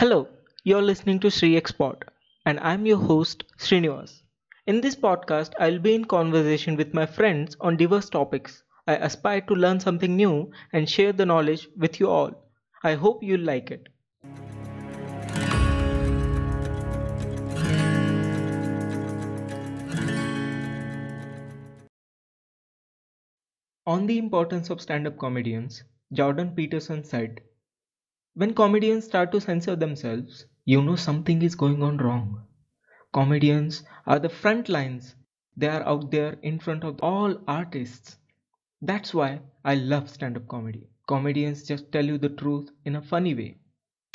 Hello, you're listening to Sri Export, and I'm your host Srinivas. In this podcast, I'll be in conversation with my friends on diverse topics. I aspire to learn something new and share the knowledge with you all. I hope you'll like it. On the importance of stand up comedians, Jordan Peterson said, When comedians start to censor themselves, you know something is going on wrong. Comedians are the front lines, they are out there in front of all artists. That's why I love stand up comedy. Comedians just tell you the truth in a funny way.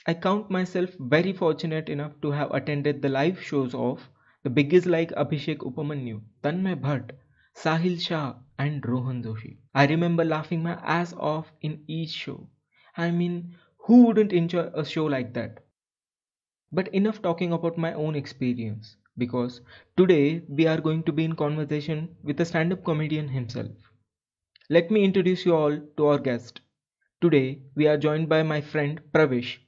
I count myself very fortunate enough to have attended the live shows of the biggest like Abhishek Upamanyu, Tanmay Bhatt, Sahil Shah, and Rohan Joshi. I remember laughing my ass off in each show. I mean, who wouldn't enjoy a show like that? But enough talking about my own experience because today we are going to be in conversation with a stand up comedian himself. Let me introduce you all to our guest. Today we are joined by my friend Pravish.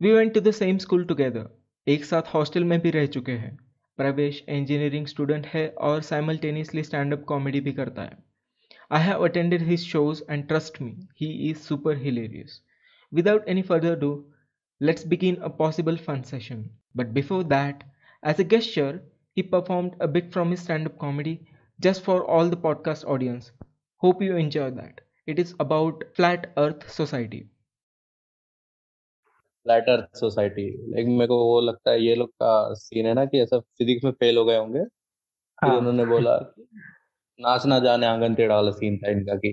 We went to the same school together. एक साथ hostel में भी रह चुके हैं प्रवेश engineering student है और साइमल्टेनियसली स्टैंड अप कॉमेडी भी करता है I have attended his shows and trust me he is super hilarious Without any further do let's begin a possible fun session. But before that, as a gesture, he performed a bit from his stand up comedy just for all the podcast audience. Hope you enjoy that. It is about Flat Earth Society. Flat earth society like मेरे को वो लगता है ये लोग का scene है ना कि ऐसा फिजिक्स में फेल हो गए होंगे फिर हाँ उन्होंने बोला कि नाच ना जाने आंगन टेढ़ा वाला सीन था इनका कि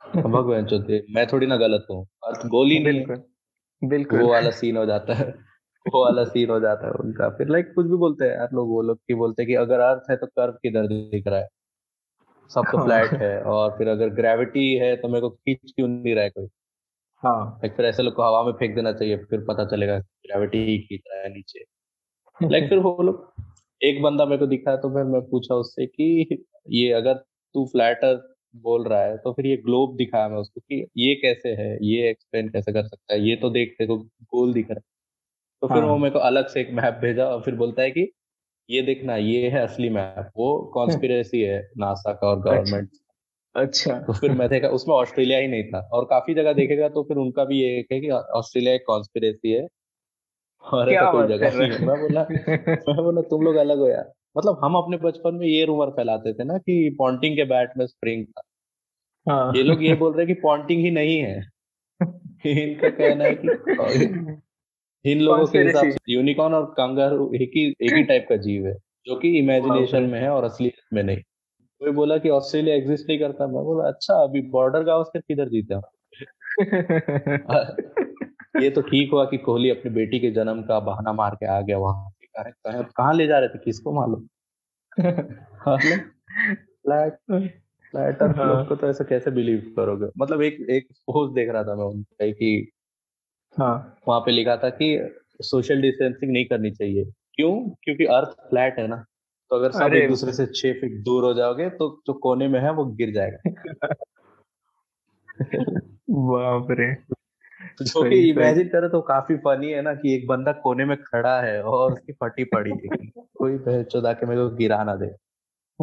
भगवान चौथे मैं थोड़ी ना गलत हूँ अर्थ गोल नहीं बिल्कुल बिल्कुल। वो वाला सीन हो जाता है। वो वाला सीन हो जाता है उनका। फिर लाइक कुछ भी बोलते हैं यार लोग वो लोग की बोलते हैं कि अगर अर्थ है तो कर्व किधर दिख रहा है? सब तो फ्लैट है और फिर अगर ग्रेविटी है तो मेरे को खींच क्यों नहीं रहा है कोई? हाँ। लाइक फिर ऐसे लोग को हवा में फेंक देना चाहिए फिर पता चलेगा ग्रेविटी ही खींच रहा है नीचे। लाइक फिर वो लोग एक बंदा मेरे को दिखा तो फिर मैं पूछा उससे कि ये अगर तू फ्लैट अर्थ बोल रहा है तो फिर ये ग्लोब दिखाया मैं उसको कि ये कैसे है ये एक्सप्लेन कैसे कर सकता है ये तो देख देखो गोल दिख रहा है। तो फिर वो हाँ। मेरे को अलग से एक मैप भेजा और फिर बोलता है कि ये देखना ये है असली मैप वो कॉन्स्पिरेसी है नासा का और अच्छा। गवर्नमेंट अच्छा। तो फिर मैं देखा उसमें ऑस्ट्रेलिया ही नहीं था और काफ़ी जगह देखेगा तो फिर उनका भी ये है कि ऑस्ट्रेलिया एक कॉन्स्पिरेसी है और क्या ऐसा कोई जगह नहीं मैं बोला मैं बोला तुम लोग अलग हो यार। मतलब हम अपने बचपन में ये रूमर फैलाते थे ना कि पॉन्टिंग के बैट में स्प्रिंग था। हाँ। ये लोग ये बोल रहे हैं कि पॉन्टिंग ही नहीं है। इनका कहना है कि इन लोगों के हिसाब से यूनिकॉर्न और कंगारू एक ही एक ही टाइप का जीव है जो कि इमेजिनेशन में है और असलियत में नहीं। कोई बोला कि ऑस्ट्रेलिया एग्जिस्ट नहीं करता मैं बोला अच्छा अभी बॉर्डर गावस्कर किधर जीते ये तो ठीक हुआ कि कोहली अपनी बेटी के जन्म का बहाना मार के आ गया वहाँ। पे कहाँ ले जा रहे थे? किसको मालूम? फ्लैट फ्लैट अर्थ लोग हाँ। को तो ऐसा कैसे बिलीव करोगे? मतलब एक एक पोस्ट देख रहा था मैं उनका कि हाँ। वहाँ पे लिखा था कि सोशल डिस्टेंसिंग नहीं करनी चाहिए। क्यों? क्योंकि अर्थ फ्लैट है ना। तो अगर सब एक दूसरे से छह फीट दूर हो जाओगे तो जो कोने में है वो गिर जाएगा। बाप रे। जो कि इमेजिन करे तो काफ़ी फनी है ना कि एक बंदा कोने में खड़ा है और उसकी फटी पड़ी है। कोई चौदा के मेरे को गिरा ना दे।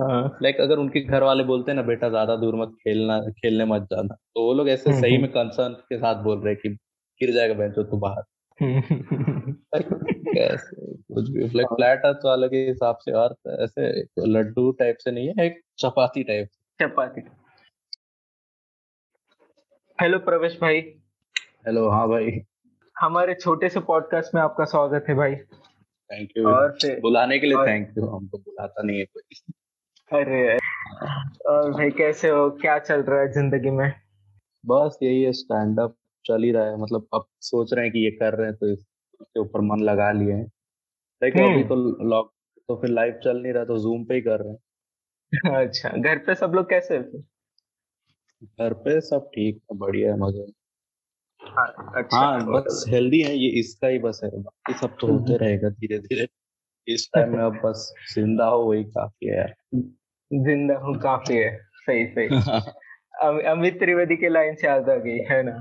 हाँ। लाइक अगर उनके घर वाले बोलते हैं ना बेटा ज़्यादा दूर मत खेलना खेलने मत जाना। तो वो लोग ऐसे हम्म सही हम्म। में कंसर्न के साथ बोल रहे हैं कि गिर जाएगा बेंचो तू बाहर। कैसे कुछ भी लाइक फ्लैट अर्थ वाले के हिसाब से अर्थ ऐसे लड्डू टाइप से नहीं है एक चपाती टाइप चपाती। हेलो प्रवेश भाई। हेलो हाँ भाई। हमारे छोटे से पॉडकास्ट में आपका स्वागत है भाई। थैंक यू और बुलाने के लिए थैंक यू हमको बुलाता नहीं है कोई। अरे और भाई कैसे हो? क्या चल रहा है ज़िंदगी में? बस यही है स्टैंड अप चल ही रहा है। मतलब अब सोच रहे हैं कि ये कर रहे हैं तो इसके ऊपर मन लगा लिए हैं। लेकिन अभी हम्म। तो लॉक तो फिर लाइव चल नहीं रहा तो जूम पे ही कर रहे हैं। अच्छा घर पे सब लोग कैसे हैं? घर पे सब ठीक है बढ़िया है मज़े अच्छा हाँ बस हेल्दी है ये इसका ही बस है। बाकी सब तो होते हम्म, रहेगा धीरे धीरे इस टाइम में अब बस ज़िंदा हो वही काफ़ी है ज़िंदा हूँ काफ़ी है। सही सही। अमित त्रिवेदी के लाइन से याद आ गई है ना?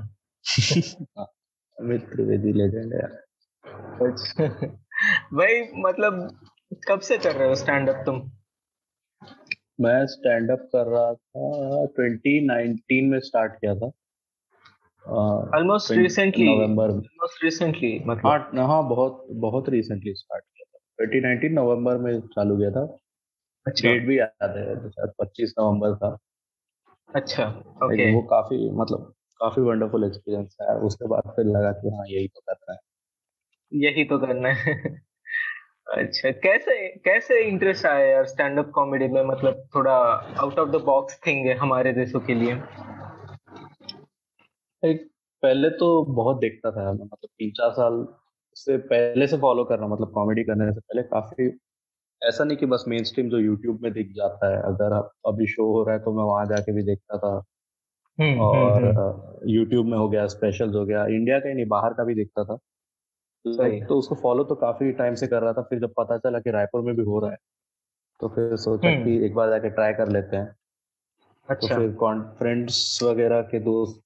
अमित त्रिवेदी लेजेंड है अच्छा। भाई मतलब कब से कर रहे हो स्टैंड अप तुम? मैं स्टैंड अप कर रहा था 2019 में स्टार्ट किया था। Almost recently November almost recently मतलब हाँ हाँ बहुत बहुत रिसेंटली स्टार्ट किया था। 2019 नवंबर में चालू किया था। अच्छा। डेट भी याद है शायद पच्चीस नवंबर था। अच्छा ओके वो काफ़ी मतलब काफ़ी वंडरफुल एक्सपीरियंस है उसके बाद फिर लगा कि हाँ यही तो करना है। यही तो करना है। अच्छा कैसे कैसे इंटरेस्ट आया यार स्टैंड अप कॉमेडी में? मतलब थोड़ा out of the box thing है हमारे देशों के लिए। एक पहले तो बहुत देखता था मैं मतलब तीन चार साल से पहले से फॉलो करना मतलब कॉमेडी करने से पहले काफ़ी। ऐसा नहीं कि बस मेन स्ट्रीम जो यूट्यूब में दिख जाता है अगर अभी शो हो रहा है तो मैं वहाँ जाके भी देखता था। हम्म, हम्म, और यूट्यूब हम्म। में हो गया स्पेशल्स हो गया इंडिया का ही नहीं बाहर का भी देखता था। तो उसको फॉलो तो काफ़ी टाइम से कर रहा था फिर जब पता चला कि रायपुर में भी हो रहा है तो फिर सोचा कि एक बार जाके ट्राई कर लेते हैं। तो अच्छा। तो फिर फ्रेंड्स वगैरह के दोस्त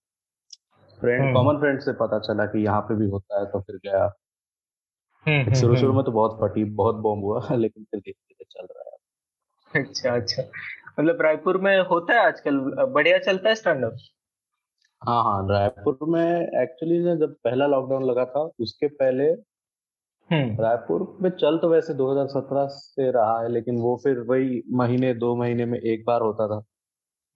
फ्रेंड कॉमन फ्रेंड से पता चला कि यहाँ पे भी होता है तो फिर गया। शुरू शुरू में तो बहुत फटी बहुत बॉम्ब हुआ लेकिन फिर धीरे धीरे चल रहा है। अच्छा अच्छा। मतलब रायपुर में होता है आजकल? बढ़िया चलता है स्टैंड अप हाँ हाँ रायपुर में एक्चुअली जब पहला लॉकडाउन लगा था उसके पहले हम्म। रायपुर में चल तो वैसे 2017 से रहा है लेकिन वो फिर वही महीने दो महीने में एक बार होता था।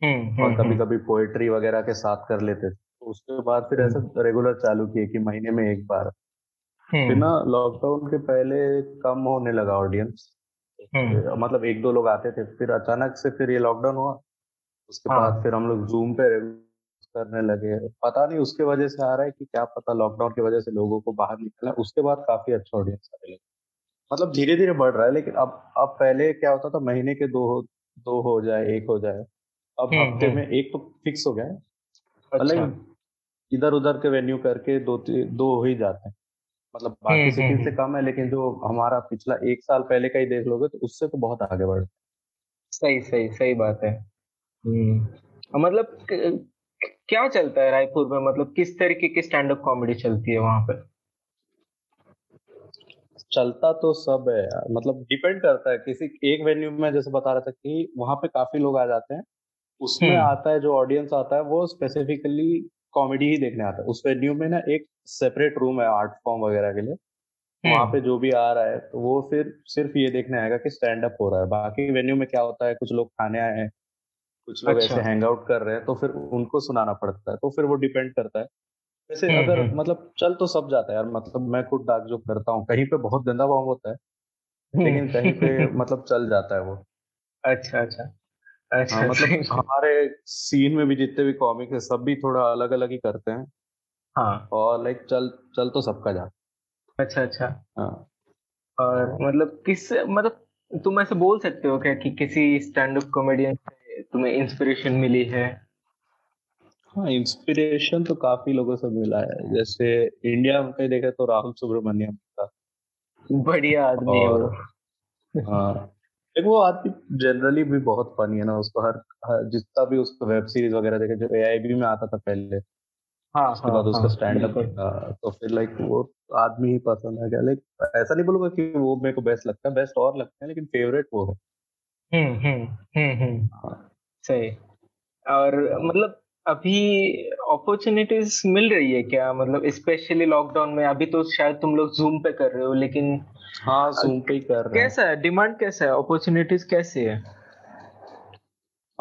हम्म, और कभी कभी पोएट्री वगैरह के साथ कर लेते थे। उसके बाद फिर ऐसा रेगुलर चालू किए कि महीने में एक बार। फिर ना लॉकडाउन के पहले कम होने लगा ऑडियंस मतलब एक दो लोग आते थे फिर अचानक से फिर ये लॉकडाउन हुआ। उसके हाँ. बाद फिर हम लोग जूम पे करने लगे। पता नहीं उसके वजह से आ रहा है कि क्या पता लॉकडाउन की वजह से लोगों को बाहर निकलना उसके बाद काफ़ी अच्छा ऑडियंस आने लगा। मतलब धीरे धीरे बढ़ रहा है लेकिन अब अब पहले क्या होता था महीने के दो हो दो हो जाए एक हो जाए। अब हफ़्ते में एक तो फिक्स हो गया है। मतलब अच्छा। इधर उधर के वेन्यू करके दो दो हो ही जाते हैं। मतलब बाकी सिटी हम्म, हम्म, से हम्म। कम है लेकिन जो हमारा पिछला एक साल पहले का ही देख लोगे तो उससे तो बहुत आगे बढ़ सही सही सही बात है। मतलब क्या चलता है रायपुर में? मतलब किस तरीके की स्टैंड अप कॉमेडी चलती है वहाँ पे? चलता तो सब है यार। मतलब डिपेंड करता है। किसी एक वेन्यू में जैसे बता रहा था कि वहाँ पे काफ़ी लोग आ जाते हैं। उसमें आता है जो ऑडियंस आता है वो स्पेसिफिकली कॉमेडी ही देखने आता है। उस वेन्यू में ना एक सेपरेट रूम है आर्ट फॉर्म वगैरह के लिए। वहाँ हम्म। पे जो भी आ रहा है तो वो फिर सिर्फ़ ये देखने आएगा कि स्टैंड अप हो रहा है। बाकी वेन्यू में क्या होता है कुछ लोग खाने आए हैं कुछ लोग अच्छा। ऐसे हैंग आउट कर रहे हैं तो फिर उनको सुनाना पड़ता है तो फिर वो डिपेंड करता है। वैसे हम्म, अगर हम्म। मतलब चल तो सब जाता है यार मतलब मैं खुद डाक जो करता हूँ कहीं पे बहुत गंदा बॉम्ब होता है लेकिन कहीं पे मतलब चल जाता है वो। अच्छा अच्छा। अच्छा हाँ, मतलब हमारे सीन में भी जितने भी कॉमिक है सब भी थोड़ा अलग अलग ही करते हैं। हाँ। और लाइक चल चल तो सबका जा। अच्छा अच्छा। हाँ। और मतलब किस मतलब तुम ऐसे बोल सकते हो क्या कि किसी स्टैंड अप कॉमेडियन से तुम्हें इंस्पिरेशन मिली है? हाँ इंस्पिरेशन तो काफ़ी लोगों से मिला है। जैसे इंडिया में देखे तो राहुल सुब्रमण्यम का। बढ़िया आदमी है हाँ। देखो वो आदमी जनरली भी बहुत फनी है ना उसको हर, हर जितना भी उसको वेब सीरीज़ वगैरह देखे जो एआईबी में आता था पहले हाँ उसके बाद हाँ, उसका स्टैंड अप था तो फिर लाइक वो आदमी ही पसंद है क्या? लाइक ऐसा नहीं बोलूँगा कि वो मेरे को बेस्ट लगता है बेस्ट और लगता है लेकिन फेवरेट वो है। हम्म हम्म हम्म हम्म। हाँ। सही। और मतलब अभी अपॉर्चुनिटीज़ मिल रही है क्या? मतलब स्पेशली लॉकडाउन में अभी तो शायद तुम लोग जूम पे कर रहे हो लेकिन हाँ जूम पे ही कर रहे कैसा है? डिमांड कैसा है? अपॉर्चुनिटीज़ कैसे है?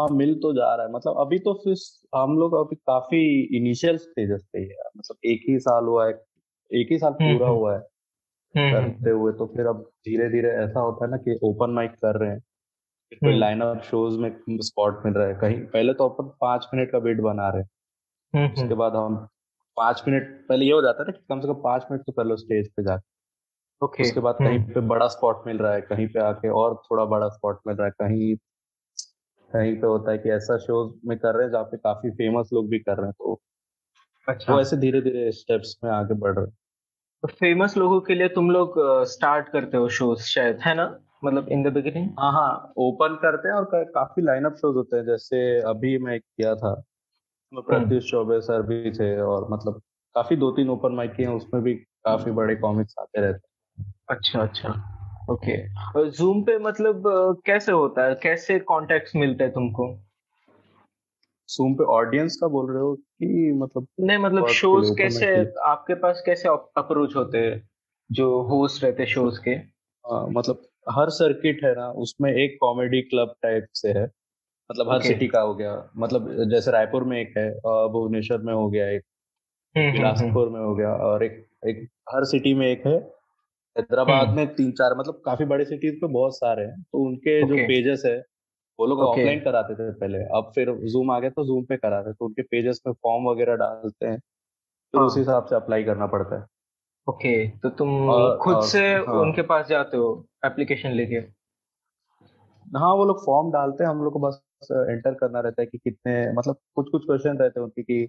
हाँ मिल तो जा रहा है। मतलब अभी तो फिर हम लोग अभी काफ़ी इनिशियल स्टेजेस पे ही है। मतलब एक ही साल हुआ है एक ही साल हम्म, पूरा हम्म। हुआ है हम्म, करते हुए तो फिर अब धीरे धीरे ऐसा होता है ना कि ओपन माइक कर रहे हैं। कोई लाइन अप शोज़ में स्पॉट मिल रहा है कहीं। पहले तो अपन पाँच मिनट का वेट बना रहे। हैं उसके बाद हम पाँच मिनट पहले ये हो जाता है ना कि कम से कम पाँच मिनट तो कर लो स्टेज पे जाके। Okay. उसके बाद कहीं पे बड़ा स्पॉट मिल रहा है कहीं पे आके और थोड़ा बड़ा स्पॉट मिल रहा है कहीं कहीं पे होता है कि ऐसा शोज़ में कर रहे हैं जहाँ पे काफ़ी फ़ेमस लोग भी कर रहे हैं तो अच्छा। वो ऐसे धीरे धीरे स्टेप्स में आगे बढ़ रहे हैं। तो फ़ेमस लोगों के लिए तुम लोग स्टार्ट करते हो शोज़ शायद है ना? मतलब इन द बिगिनिंग हाँ हाँ ओपन करते हैं और का, काफ़ी लाइनअप शोज़ होते हैं जैसे अभी मैं किया था। हम्म। प्रत्युष चौबे सर भी थे और मतलब काफ़ी दो तीन ओपन माइक किए हैं उसमें भी काफ़ी बड़े कॉमिक्स आते रहते हैं। अच्छा अच्छा। ओके और जूम पे मतलब कैसे होता है? कैसे कॉन्टेक्ट मिलते हैं तुमको? जूम पे ऑडियंस का बोल रहे हो कि मतलब नहीं मतलब शोज़ कैसे आपके पास कैसे अप्रोच होते हैं जो होस्ट रहते शोज़ के? आ, मतलब हर सर्किट है ना उसमें एक कॉमेडी क्लब टाइप से है। मतलब हर सिटी का हो गया। मतलब जैसे रायपुर में एक है भुवनेश्वर में हो गया एक हम्म, हम्म, बिलासपुर में हो गया और एक एक हर सिटी में एक है। हैदराबाद हम्म। में तीन चार मतलब काफ़ी बड़े सिटीज़ पे बहुत सारे हैं। तो उनके जो पेजेस है वो लोग ऑफलाइन कराते थे पहले। अब फिर जूम आ गया तो जूम पे कराते तो उनके पेजेस में फॉर्म वगैरह डालते हैं। तो उस हाँ। हिसाब से अप्लाई करना पड़ता है। ओके तो तुम खुद से हाँ। उनके पास जाते हो एप्लीकेशन लेके? हाँ वो लोग फॉर्म डालते हैं हम लोग को बस एंटर करना रहता है कि कितने मतलब कुछ कुछ क्वेश्चन रहते हैं उनके कि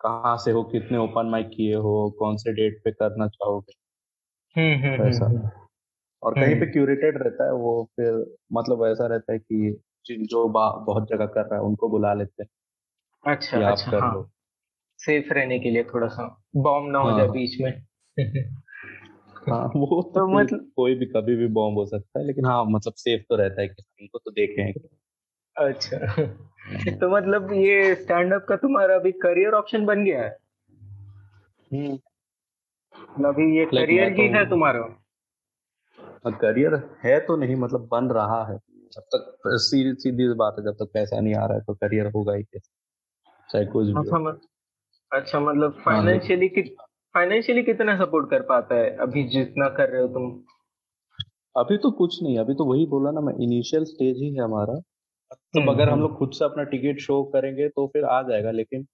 कहाँ से हो कितने ओपन माइक किए हो कौन से डेट पे करना चाहोगे? हम्म, हम्म, हम्म, वैसा। और कहीं पे क्यूरेटेड रहता है वो फिर मतलब ऐसा रहता है कि जो बहुत जगह कर रहा है उनको बुला लेते हैं अच्छा अच्छा हाँ. सेफ़ रहने के लिए थोड़ा सा बॉम्ब ना हो जाए हाँ। बीच में। हाँ वो तो, तो मतलब कोई भी कभी भी बॉम्ब हो सकता है लेकिन हाँ मतलब सेफ़ तो रहता है कि तो देखें अच्छा। तो मतलब ये स्टैंड अप का तुम्हारा अभी करियर ऑप्शन बन गया है? हम्म। अभी ये करियर ही तो, है तुम्हारा? करियर है तो नहीं मतलब बन रहा है। जब तक सीधी सीधी बात है जब तक पैसा नहीं आ रहा है तो करियर होगा ही कैसे? चाहे कुछ भी अच्छा, अच्छा मतलब फाइनेंशियली कि फाइनेंशियली कितना सपोर्ट कर पाता है? अभी जितना कर रहे हो तुम। अभी तो कुछ नहीं अभी तो वही बोला ना मैं इनिशियल स्टेज ही है हमारा। तो हम्म, अगर हम हम्म। लोग खुद से अपना टिकट शो करेंगे तो फिर आ जाएगा लेकिन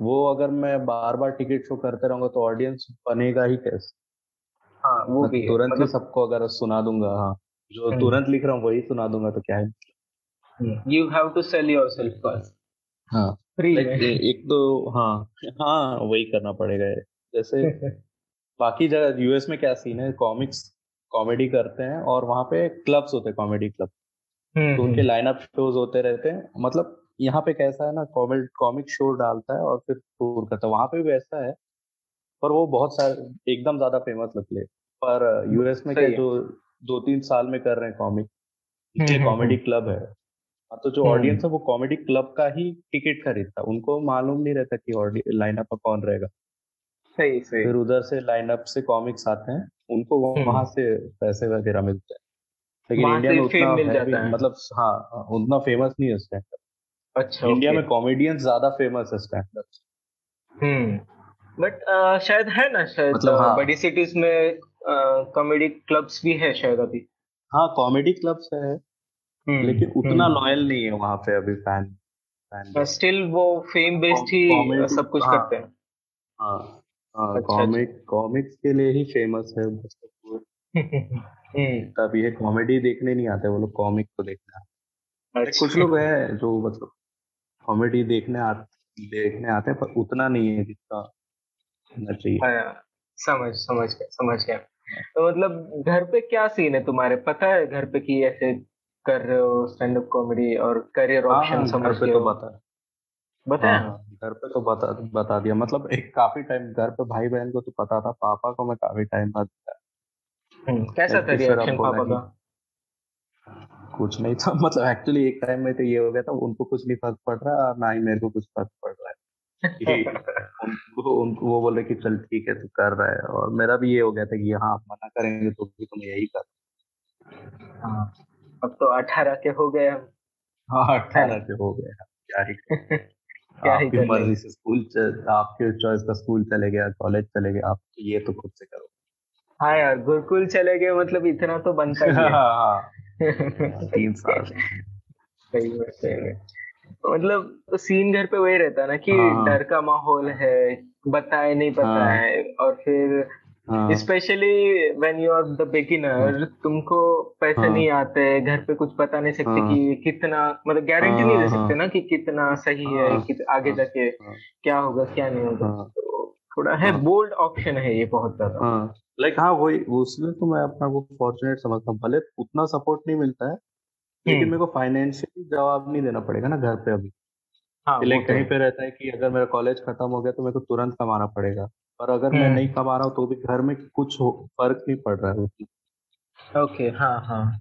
वो अगर मैं बार बार टिकट शो करते रहूँगा तो ऑडियंस बनेगा ही कैसे? हाँ वो भी तुरंत ही मतलब सबको अगर सुना दूँगा हाँ जो हम्म। तुरंत लिख रहा हूँ वही सुना दूँगा तो क्या है। You have to sell yourself first हाँ। एक तो हाँ हाँ वही करना पड़ेगा। जैसे बाकी जगह यूएस में क्या सीन है? कॉमिक्स कॉमेडी करते हैं और वहाँ पे क्लब्स होते हैं कॉमेडी क्लब तो उनके लाइनअप शोज़ होते रहते हैं। मतलब यहाँ पे कैसा है ना कॉमेडी कॉमिक शो डालता है और फिर टूर करता है। वहाँ पे भी वैसा है पर वो बहुत सारे एकदम ज़्यादा फ़ेमस लगते पर यूएस में क्या जो दो तीन साल में कर रहे हैं कॉमिक कॉमेडी क्लब है। हाँ, तो जो ऑडियंस है वो कॉमेडी क्लब का ही टिकट खरीदता उनको मालूम नहीं रहता कि लाइनअप कौन रहेगा। सही सही। फिर उधर से लाइनअप से कॉमिक्स आते हैं उनको वहाँ से पैसे वगैरह मिलते हैं। लेकिन इंडिया में उतना मिल जाता है। मतलब हाँ, उतना फ़ेमस नहीं है स्टैंड अच्छा इंडिया में कॉमेडियन ज़्यादा फ़ेमस है स्टैंड हम्म बट शायद है ना शायद मतलब हाँ, बड़ी सिटीज़ में कॉमेडी क्लब्स भी है शायद अभी। हाँ कॉमेडी क्लब्स है। हम्म, लेकिन उतना लॉयल हम्म। नहीं है वहाँ पे अभी फ़ैन स्टिल वो फेम बेस्ड ही सब कुछ हाँ, करते हाँ। हाँ। कॉमिक कॉमिक्स के लिए ही फ़ेमस है हम्म। तभी ये कॉमेडी देखने नहीं आते वो लोग कॉमिक को देखने आते। अच्छा। कुछ लोग हैं जो मतलब कॉमेडी देखने आते देखने आते हैं पर उतना नहीं है जितना होना चाहिए। हाँ, समझ समझ गया समझ गया। तो मतलब घर पे क्या सीन है तुम्हारे? पता है घर पे कि ऐसे कर रहे हो स्टैंड अप कॉमेडी और करियर ऑप्शन हाँ, हाँ, समझ पे तो बता बताया? हाँ, घर पे तो बता बता दिया। मतलब एक काफ़ी टाइम घर पे भाई बहन को तो पता था पापा को मैं काफ़ी टाइम बाद हम्म, कैसा था रिएक्शन पापा का कुछ नहीं था मतलब एक्चुअली एक टाइम में तो ये हो गया था उनको कुछ नहीं फ़र्क पड़ रहा ना ही मेरे को कुछ फ़र्क पड़ रहा है। उनको उनको वो बोले कि चल ठीक है तू कर रहा है। और मेरा भी ये हो गया था कि हाँ आप मना करेंगे तो भी तुम यही कर हाँ। अब तो अठारह के हो गए हम। हाँ अठारह के हो गए क्या ही आपकी मर्ज़ी से स्कूल आपके चॉइस का स्कूल चले गया कॉलेज चले गया आप ये तो खुद से करो हाँ यार गुरुकुल चले गए मतलब इतना तो बनता ही है हाँ, हाँ। तीन साल सही बात है मतलब सीन घर पे वही रहता है ना कि हाँ। डर का माहौल है बताए नहीं पता हाँ। है और फिर specially when you are the beginner तुमको पैसे हाँ. नहीं आते घर पे कुछ बता नहीं सकते हाँ. कि कितना मतलब गारंटी हाँ, नहीं दे हाँ, सकते ना कि कितना सही है कि आगे जाके क्या होगा क्या नहीं होगा। तो थोड़ा है बोल्ड ऑप्शन है ये बहुत ज़्यादा। लाइक हाँ वही उसमें तो मैं अपना को फॉर्चुनेट समझता हूँ। भले उतना सपोर्ट नहीं मिलता है लेकिन हम्म। मेरे को फाइनेंशियली जवाब नहीं देना पड़ेगा ना घर पे अभी। हाँ, लाइक तो कहीं पे रहता है कि अगर मेरा कॉलेज खत्म हो गया तो मेरे को तुरंत कमाना पड़ेगा। पर अगर मैं नहीं कमा रहा हूँ तो भी घर में कुछ फ़र्क नहीं पड़ रहा है। ओके हाँ हाँ।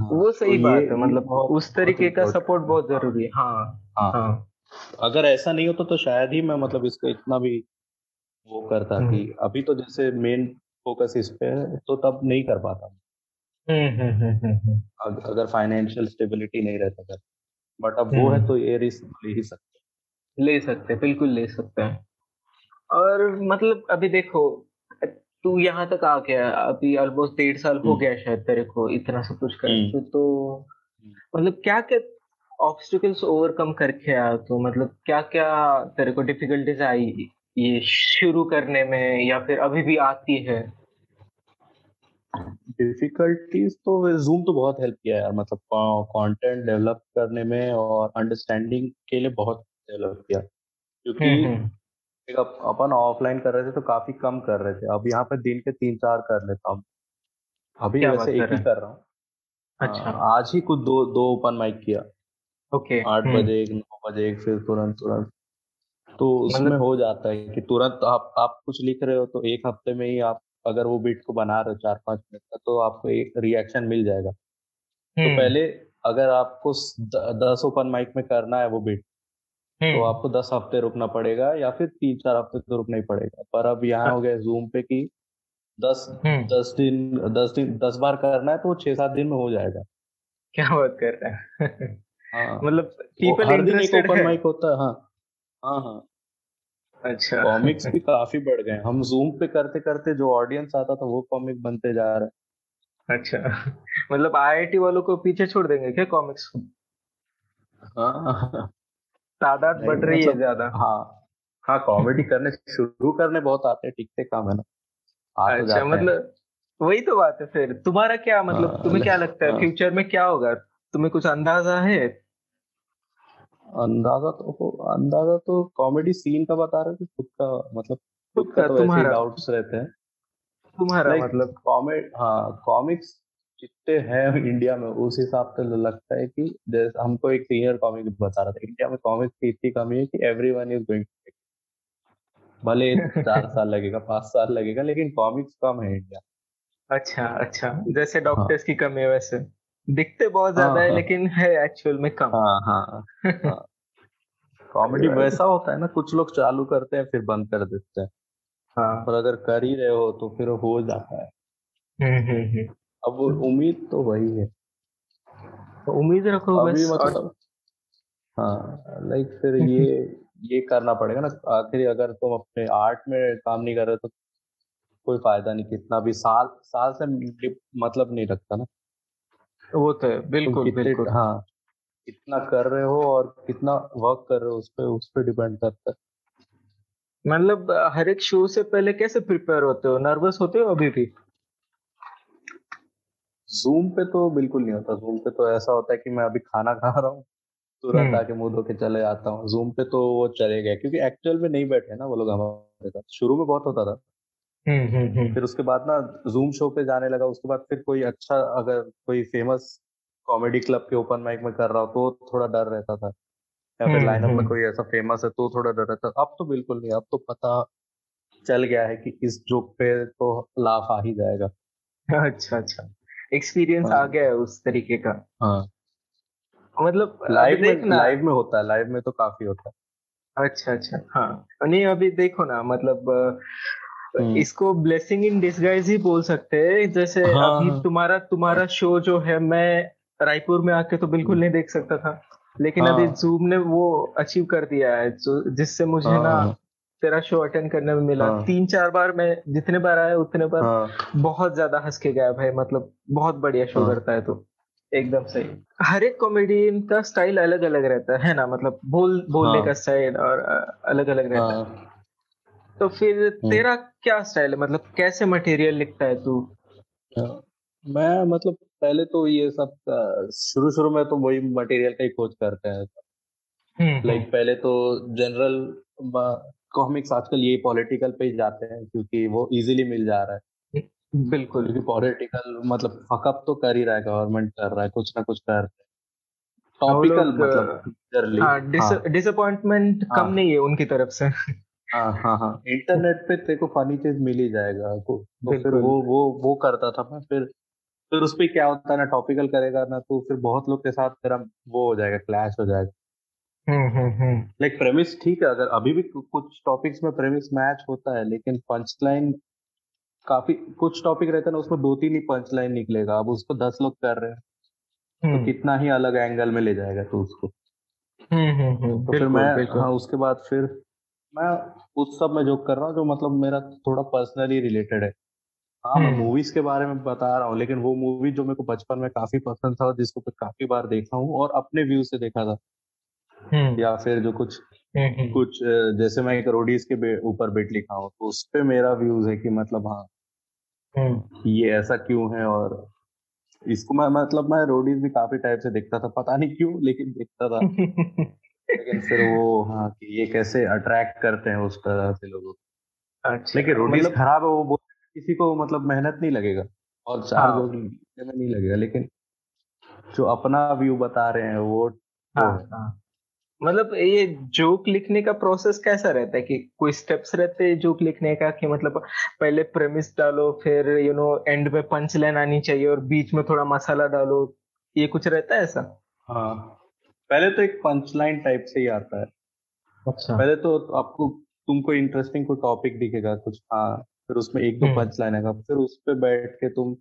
हाँ, वो सही तो बात है मतलब उस तरीके का सपोर्ट बहुत ज़रूरी है हाँ हाँ, हाँ। अगर ऐसा नहीं होता तो शायद ही मैं मतलब इसको इतना भी वो करता कि हम्म। अभी तो जैसे मेन फोकस इस पे है तो तब नहीं कर पाता। हम्म, हम्म, अगर फाइनेंशियल स्टेबिलिटी नहीं रहता बट अब वो है तो ये रिस्क ले ही सकते ले सकते बिल्कुल ले सकते हैं। और मतलब अभी देखो तू यहाँ तक आ गया अभी ऑलमोस्ट डेढ़ साल हो गया शायद तेरे को इतना सब कुछ कर तो मतलब क्या क्या ऑब्स्टिकल्स ओवरकम करके आया तो? मतलब क्या क्या तेरे को डिफिकल्टीज आई ये शुरू करने में या फिर अभी भी आती है? डिफिकल्टीज तो जूम तो बहुत हेल्प किया यार मतलब कंटेंट डेवलप करने में और अंडरस्टैंडिंग के लिए बहुत डेवलप किया। क्योंकि हम्म, हम्म। अपन ऑफलाइन कर रहे थे तो काफ़ी कम कर रहे थे। अब यहाँ पे दिन के तीन चार कर लेता हूँ। अभी वैसे एक ही कर रहा हूँ। अच्छा। आज ही कुछ दो दो ओपन माइक किया। ओके। आठ हम्म। बजे एक नौ बजे एक फिर तुरंत तुरंत। तो उसमें मतलब... हो जाता है कि तुरंत आप आप कुछ लिख रहे हो तो एक हफ़्ते में ही आप अगर वो बीट को बना रहे हो चार पाँच मिनट का तो आपको एक रिएक्शन मिल जाएगा। तो हम्म। पहले अगर आपको दस ओपन माइक में करना है वो बीट तो हम्म। आपको दस हफ़्ते रुकना पड़ेगा या फिर तीन चार हफ़्ते तो रुकना ही पड़ेगा। पर अब यहाँ हो। गया जूम पे कि दस दस दिन दस दिन दस बार करना है तो छह सात दिन में हो जाएगा। क्या बात कर रहे हैं? हाँ। मतलब पीपल हर दिन एक ओपन माइक होता है हाँ। हाँ हाँ। अच्छा। कॉमिक्स भी काफ़ी बढ़ गए हम जूम पे करते करते जो ऑडियंस आता था वो कॉमिक बनते जा रहा है। अच्छा। मतलब आईआईटी वालों को पीछे छोड़ देंगे क्या कॉमिक्स को? हाँ। तादाद बढ़ रही है मतलब ज़्यादा। हाँ हाँ कॉमेडी करने शुरू करने बहुत आते हैं ठीक से काम है ना। तो अच्छा मतलब वही तो बात है फिर। तुम्हारा क्या मतलब हाँ, तुम्हें क्या लगता है फ्यूचर हाँ। में क्या होगा? तुम्हें कुछ अंदाज़ा है? अंदाज़ा तो अंदाज़ा तो कॉमेडी सीन का बता रहे खुद का मतलब खुद का तो तुम्हारा। डाउट्स रहते हैं। तुम्हारा like, मतलब। कॉमेड हाँ कॉमिक्स जितने हैं इंडिया में उस हिसाब से लगता है कि जैसे हमको एक सीनियर कॉमिक बता रहा था इंडिया में कॉमिक्स की इतनी कमी है कि एवरी वन इज़ गोइंग भले चार साल लगेगा पाँच साल लगेगा लेकिन कॉमिक्स कम है इंडिया अच्छा अच्छा। जैसे डॉक्टर्स हाँ. की कमी है वैसे। दिखते बहुत ज़्यादा हाँ, है। हाँ, लेकिन है एक्चुअल में कम। हाँ हाँ, हाँ। कॉमेडी वैसा होता है ना कुछ लोग चालू करते हैं फिर बंद कर देते हैं। हाँ। और अगर कर ही रहे हो तो फिर हो जाता है। हम्म, हम्म, हम्म। अब उम्मीद तो वही है। तो उम्मीद रखो अभी मतलब हाँ लाइक फिर ये ये करना पड़ेगा ना आखिर अगर तुम अपने आर्ट में काम नहीं कर रहे तो कोई फ़ायदा नहीं कितना भी साल साल से मतलब नहीं रखता ना। वो तो बिल्कुल बिल्कुल। हाँ कितना कर रहे हो और कितना वर्क कर रहे हो उस पर उस पर डिपेंड करता है। मतलब हर एक शो से पहले कैसे प्रिपेयर होते हो? नर्वस होते हो अभी भी? जूम पे तो बिल्कुल नहीं होता। जूम पे तो ऐसा होता है कि मैं अभी खाना खा रहा हूँ तुरंत हम्म। आके मुँह धो के चले जाता हूँ। जूम पे तो वो चले गए क्योंकि एक्चुअल में नहीं बैठे ना वो लोग हमारे साथ। शुरू में बहुत होता था। हम्म, हम्म, हम्म। फिर उसके बाद ना जूम शो पे जाने लगा उसके बाद फिर कोई अच्छा अगर कोई फ़ेमस कॉमेडी क्लब के ओपन माइक में कर रहा हो तो थोड़ा डर रहता था। या फिर लाइनअप में कोई ऐसा फ़ेमस है तो थोड़ा डर रहता अब तो बिल्कुल नहीं अब तो पता चल गया है कि इस जोक पे तो लाफ आ ही जाएगा। अच्छा अच्छा। एक्सपीरियंस आ हाँ। गया है उस तरीके का हाँ मतलब लाइव में लाइव में होता है लाइव में तो काफ़ी होता है अच्छा अच्छा हाँ नहीं अभी देखो ना मतलब हम्म। इसको ब्लेसिंग इन डिसगाइज ही बोल सकते हैं जैसे हाँ, अभी हाँ। तुम्हारा तुम्हारा शो जो है मैं रायपुर में आके तो बिल्कुल हम्म। नहीं देख सकता था लेकिन हाँ, अभी जूम ने वो अचीव कर दिया है जिससे मुझे हाँ, ना हाँ। तेरा शो अटेंड करने में मिला। हाँ, तीन चार बार मैं जितने बार आया उतने बार हाँ, बहुत ज़्यादा हंस के गया भाई मतलब बहुत बढ़िया शो हाँ, करता है तो। एकदम सही। हर एक कॉमेडियन का स्टाइल अलग अलग रहता है ना? मतलब बोल बोलने हाँ, का स्टाइल और अलग अलग रहता हाँ, है। तो फिर हम्म। तेरा क्या स्टाइल है? मतलब कैसे मटेरियल लिखता है तू? हाँ, मैं मतलब पहले तो ये सब शुरू शुरू में तो वही मटेरियल का ही खोज करते हैं। Like hmm, hmm. पहले तो जनरल कॉमिक्स आजकल ये पॉलिटिकल पे जाते हैं क्योंकि वो इजीली मिल जा रहा है। बिल्कुल क्योंकि पॉलिटिकल मतलब फकअप तो कर ही रहा है गवर्नमेंट कर रहा है कुछ ना कुछ कर टॉपिकल मतलब डिसअपॉइंटमेंट हाँ, हाँ, कम नहीं है उनकी तरफ़ से। हाँ हाँ हाँ। इंटरनेट पे तेरे को फनी चीज़ मिल ही जाएगा तो, तो फिर वो वो वो करता था मैं फिर फिर उस पर क्या होता है ना टॉपिकल करेगा ना तो फिर बहुत लोग के साथ तेरा वो हो जाएगा क्लैश हो जाएगा। लाइक प्रेमिस ठीक है अगर अभी भी कुछ टॉपिक्स में प्रेमिस मैच होता है लेकिन पंच लाइन काफ़ी कुछ टॉपिक रहता है ना उसमें दो तीन ही पंच लाइन निकलेगा अब उसको दस लोग कर रहे हैं तो हम्म। कितना ही अलग एंगल में ले जाएगा तू उसको तो फिर मैं हाँ उसके बाद फिर मैं उस सब में जो कर रहा हूँ जो मतलब मेरा थोड़ा पर्सनली रिलेटेड है हाँ मैं मूवीज़ हम्म। के बारे में बता रहा हूँ लेकिन वो मूवी जो मेरे को बचपन में काफ़ी पसंद था जिसको मैं काफ़ी बार देखा हूँ और अपने व्यू से देखा था हम्म। या फिर जो कुछ कुछ जैसे मैं एक रोडीज के ऊपर बेट लिखा हूँ तो उस पे मेरा व्यूज़ है कि मतलब हाँ। ये ऐसा क्यों है और इसको मैं मतलब मैं रोडीज भी काफ़ी टाइप से देखता था पता नहीं क्यों लेकिन देखता था। लेकिन फिर वो हाँ कि ये कैसे अट्रैक्ट करते हैं उस तरह से लोगों को। अच्छा, लेकिन रोडीज मतलब, खराब है वो बोल किसी को मतलब मेहनत नहीं लगेगा और चार हाँ, लोग में नहीं लगेगा लेकिन जो अपना व्यू बता रहे हैं वो हाँ, हाँ. मतलब ये जोक लिखने का प्रोसेस कैसा रहता है कि कोई स्टेप्स रहते हैं जोक लिखने का कि मतलब पहले प्रेमिस डालो फिर यू नो एंड में पंच लाइन आनी चाहिए और बीच में थोड़ा मसाला डालो। ये कुछ रहता है ऐसा? हाँ। पहले तो एक पंच लाइन टाइप से ही आता है। अच्छा। पहले तो आपको तुमको इंटरेस्टिंग कोई टॉपिक दिखेगा कुछ हाँ फिर उसमें एक दो पंच हम्म। लाइन आएगा फिर उस पर बैठ के तुम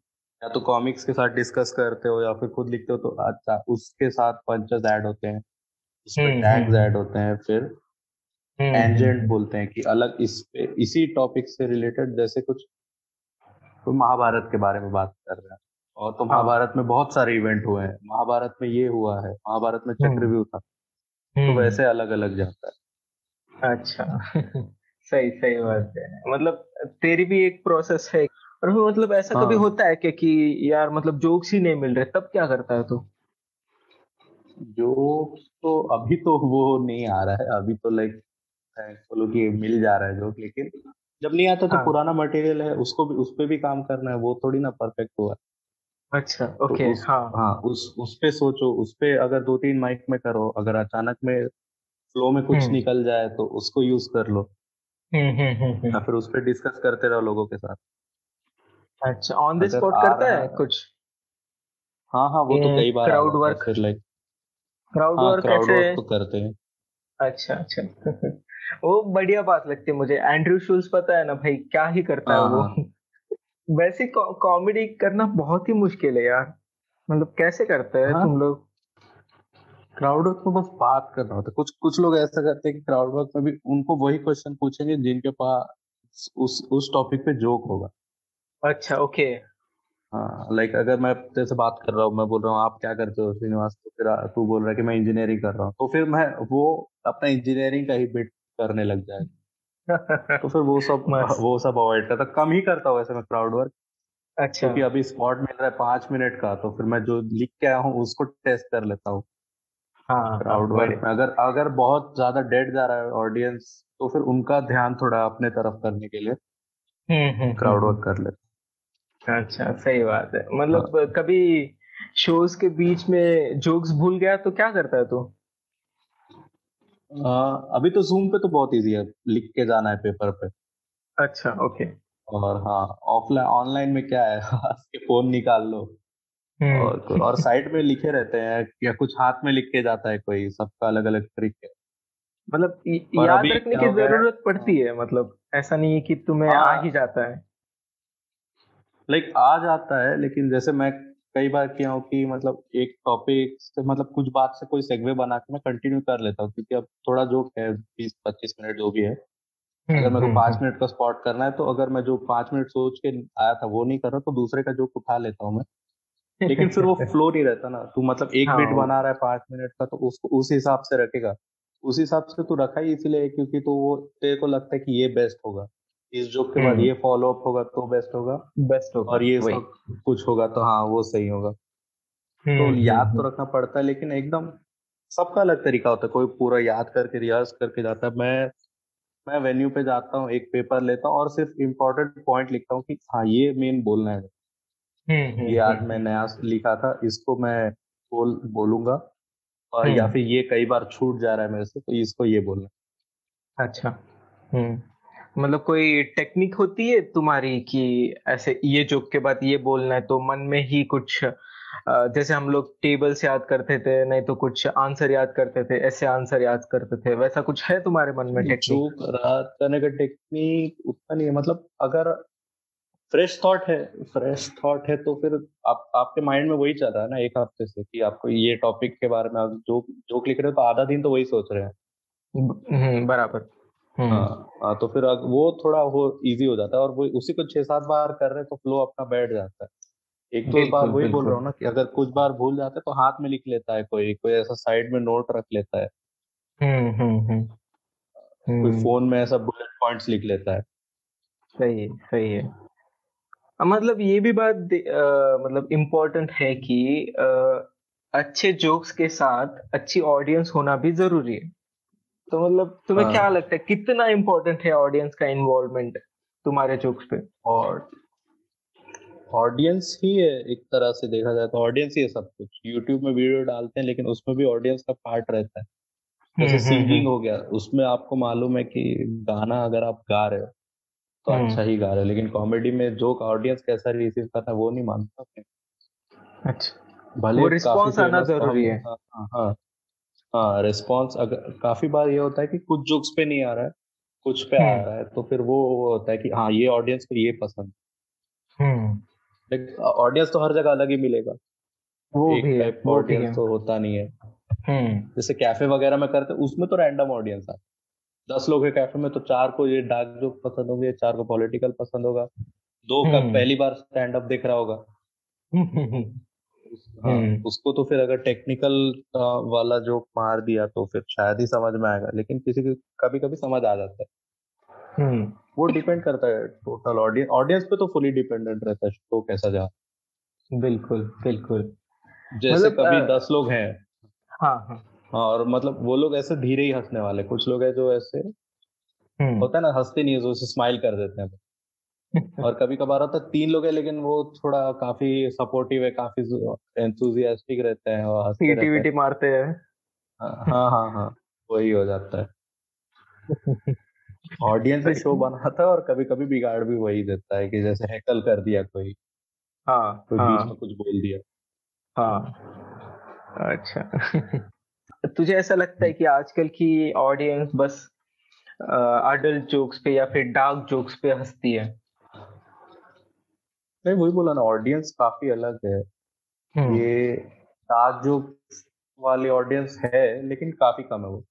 या तो कॉमिक्स के साथ डिस्कस करते हो या फिर खुद लिखते हो तो अच्छा उसके साथ पंचेस ऐड होते हैं। उसमें टैग्स ऐड होते हैं फिर टेंजेंट बोलते हैं कि अलग इस पे इसी टॉपिक से रिलेटेड जैसे कुछ तो महाभारत के बारे में बात कर रहे हैं। और तो हाँ। महाभारत में बहुत सारे इवेंट हुए हैं। महाभारत में ये हुआ है महाभारत में चक्रव्यूह था तो वैसे अलग अलग जाता है। अच्छा। सही सही बात है। मतलब तेरी भी एक प्रोसेस है। और मतलब ऐसा हाँ. कभी होता है कि, कि यार मतलब जोक्स ही नहीं मिल रहे तब क्या करता है तू? जोक्स तो अभी तो वो नहीं आ रहा है। अभी तो लाइक बोलो कि मिल जा रहा है जोक लेकिन जब नहीं आता तो हाँ. पुराना मटेरियल है उसको भी उस पर भी काम करना है वो थोड़ी ना परफेक्ट हुआ। अच्छा तो ओके तो उस, हाँ। हाँ उस उस पे सोचो उस पे अगर दो तीन माइक में करो अगर अचानक में फ्लो में कुछ हम्म। निकल जाए तो उसको यूज़ कर लो। हम्म, हम्म, या फिर उस पर डिस्कस करते रहो लोगों के साथ। अच्छा ऑन द स्पॉट करता है कुछ? हाँ हाँ वो तो कई बार crowd work like crowd work कैसे तो करते हैं। अच्छा अच्छा। वो बढ़िया बात लगती है मुझे। एंड्रयू शूल्स पता है ना भाई क्या ही करता है हाँ, वो। हाँ। वैसे कॉमेडी करना बहुत ही मुश्किल है यार। मतलब कैसे करते हैं हाँ? तुम लोग? क्राउड वर्क में बस बात करना होता है। कुछ कुछ लोग ऐसा करते हैं कि क्राउड वर्क में भी उनको वही क्वेश्चन पूछेंगे जिनके पास उस उस टॉपिक पे जोक होगा। अच्छा ओके हाँ लाइक अगर मैं तेरे से बात कर रहा हूँ मैं बोल रहा हूँ आप क्या करते हो श्रीनिवास? तो फिर तू बोल रहा है कि मैं इंजीनियरिंग कर रहा हूँ। तो फिर मैं वो अपना इंजीनियरिंग का ही बिट करने लग जाएगा तो फिर वो सब वो सब अवॉइड करता। कम ही करता हूँ वैसे मैं क्राउड वर्क अच्छा। क्योंकि अभी स्पॉट मिल रहा है पाँच मिनट का तो फिर मैं जो लिख के आया हूँ उसको टेस्ट कर लेता हूँ। क्राउड वर्क में। अगर अगर बहुत ज़्यादा डेड जा रहा है ऑडियंस तो फिर उनका ध्यान थोड़ा अपने तरफ़ करने के लिए क्राउड वर्क कर लेते अच्छा सही बात है। मतलब हाँ. कभी शोज़ के बीच में जोक्स भूल गया तो क्या करता है तू? अभी तो जूम पे तो बहुत इजी है लिख के जाना है पेपर पे। अच्छा ओके और हाँ ऑफलाइन ऑनलाइन में क्या है फ़ोन निकाल लो। हम्म। और और साइड में लिखे रहते हैं या कुछ हाथ में लिख के जाता है कोई सबका अलग अलग तरीके। मतलब याद रखने की ज़रूरत पड़ती है। मतलब ऐसा नहीं है कि तुम्हें आ, आ ही जाता है। लाइक आ जाता है लेकिन जैसे मैं कई बार किया हूँ कि मतलब एक टॉपिक से मतलब कुछ बात से कोई सेगवे बना के मैं कंटिन्यू कर लेता हूँ क्योंकि अब थोड़ा जोक है बीस पच्चीस मिनट जो भी है अगर मेरे को हम्म, पाँच हम्म, मिनट का स्पॉट करना है तो अगर मैं जो पाँच मिनट सोच के आया था वो नहीं कर रहा तो दूसरे का जोक उठा लेता हूँ मैं। लेकिन फिर वो फ्लो नहीं रहता ना तू मतलब एक हाँ, बना रहा है पाँच मिनट का तो उसको उस हिसाब से रखेगा। उस हिसाब से तू रखा ही इसीलिए क्योंकि तो वो तेरे को लगता है कि ये बेस्ट होगा। इस जोक के बाद हम्म। ये फॉलो अप होगा तो बेस्ट होगा। बेस्ट होगा और ये सब कुछ होगा तो हाँ वो सही होगा। तो हम्म, याद हम्म, तो रखना पड़ता है लेकिन एकदम सबका अलग तरीका होता है। कोई पूरा याद करके रियाज करके जाता है। मैं मैं वेन्यू पे जाता हूँ एक पेपर लेता हूँ और सिर्फ़ इम्पोर्टेंट पॉइंट लिखता हूँ कि हाँ ये मेन बोलना है। हम्म, ये आज मैं नया लिखा था इसको मैं बोल बोलूँगा। और या फिर ये कई बार छूट जा रहा है मेरे से तो इसको ये बोलना अच्छा हम्म। मतलब कोई टेक्निक होती है तुम्हारी कि ऐसे ये जोक के बाद ये बोलना है तो मन में ही कुछ जैसे हम लोग टेबल से याद करते थे नहीं तो कुछ आंसर याद करते थे ऐसे आंसर याद करते थे वैसा कुछ है तुम्हारे मन में टेक्निक याद करने का टेक्निक उतना नहीं है मतलब अगर फ्रेश थॉट है फ्रेश थॉट है तो फिर आप आपके माइंड में वही चल रहा है ना एक हफ़्ते से कि आपको ये टॉपिक के बारे में आप जोक जोक लिख रहे हो तो आधा दिन तो वही सोच रहे हैं हम्म, बराबर। हाँ, हाँ तो फिर वो थोड़ा वो इजी हो जाता है और वो उसी को छह सात बार कर रहे हैं तो फ्लो अपना बैठ जाता है। एक दो बार वही बोल रहा हूँ ना कि अगर कुछ बार भूल जाते तो हाथ में लिख लेता है कोई कोई ऐसा साइड में नोट रख लेता है। हम्म हम्म हम्म। कोई फ़ोन में ऐसा बुलेट पॉइंट्स लिख लेता है। सही है सही है। मतलब ये भी बात आ, मतलब इम्पोर्टेंट है कि आ, अच्छे जोक्स के साथ अच्छी ऑडियंस होना भी ज़रूरी है। तो मतलब तुम्हें हाँ. क्या लगता है कितना इम्पोर्टेंट है ऑडियंस का इन्वॉल्वमेंट तुम्हारे जोक्स पे? और ऑडियंस ही है एक तरह से देखा जाए तो ऑडियंस ही है सब कुछ। यूट्यूब में वीडियो डालते हैं लेकिन उसमें भी ऑडियंस का पार्ट रहता है। जैसे सिंगिंग हम्म, हम्म, हम्म। हो गया उसमें आपको मालूम है कि गाना अगर आप गा रहे हो तो अच्छा ही गा रहे हो लेकिन कॉमेडी में जो ऑडियंस कैसा रिसीव करता है वो नहीं मानता अच्छा। भले रिस्पॉन्स आना ज़रूरी है हाँ। हाँ रिस्पॉन्स अगर काफ़ी बार ये होता है कि कुछ जोक्स पे नहीं आ रहा है कुछ पे आ रहा है तो फिर वो होता है कि हाँ ये ऑडियंस को ये पसंद ऑडियंस तो हर जगह अलग ही मिलेगा। वो एक भी है वो ऑडियंस तो होता नहीं है। हम्म। जैसे कैफ़े वगैरह में करते उसमें तो रैंडम ऑडियंस आता दस लोग है कैफ़े में तो चार को ये डार्क जोक पसंद होंगे चार को पॉलिटिकल पसंद होगा। दो का हम्म। पहली बार स्टैंड अप देख रहा होगा। हाँ, हम्म। उसको तो फिर अगर टेक्निकल वाला जोक मार दिया तो फिर शायद ही समझ में आएगा लेकिन किसी की कभी कभी समझ आ जाता है। वो डिपेंड करता है टोटल ऑडियंस ऑडियंस पे तो फुली डिपेंडेंट रहता है शो कैसा जा बिल्कुल बिल्कुल। जैसे मतलब, कभी दस लोग हैं। हाँ हाँ। हाँ और मतलब वो लोग ऐसे धीरे ही हंसने वाले कुछ लोग है जो ऐसे हम्म। होता है ना हँसते नहीं है जो स्माइल कर देते हैं। और कभी कभार होता है तीन लोग है लेकिन वो थोड़ा काफ़ी सपोर्टिव है काफ़ी एंथुजियास्टिक रहते हैं और हँसते मारते हैं। हाँ हाँ हाँ, हाँ वही हो जाता है। ऑडियंस भी शो बनाता है और कभी कभी बिगाड़ भी वही देता है कि जैसे हैकल कर दिया कोई। हाँ कोई हाँ, बीच में कुछ बोल दिया। हाँ। अच्छा। तुझे ऐसा लगता है कि आजकल की ऑडियंस बस अडल्ट जोक्स पे या फिर डार्क जोक्स पे हंसती है? नहीं वही बोला ना ऑडियंस काफ़ी अलग है। हम्म। ये डार्क जोक्स वाली ऑडियंस है लेकिन काफ़ी कम है वो।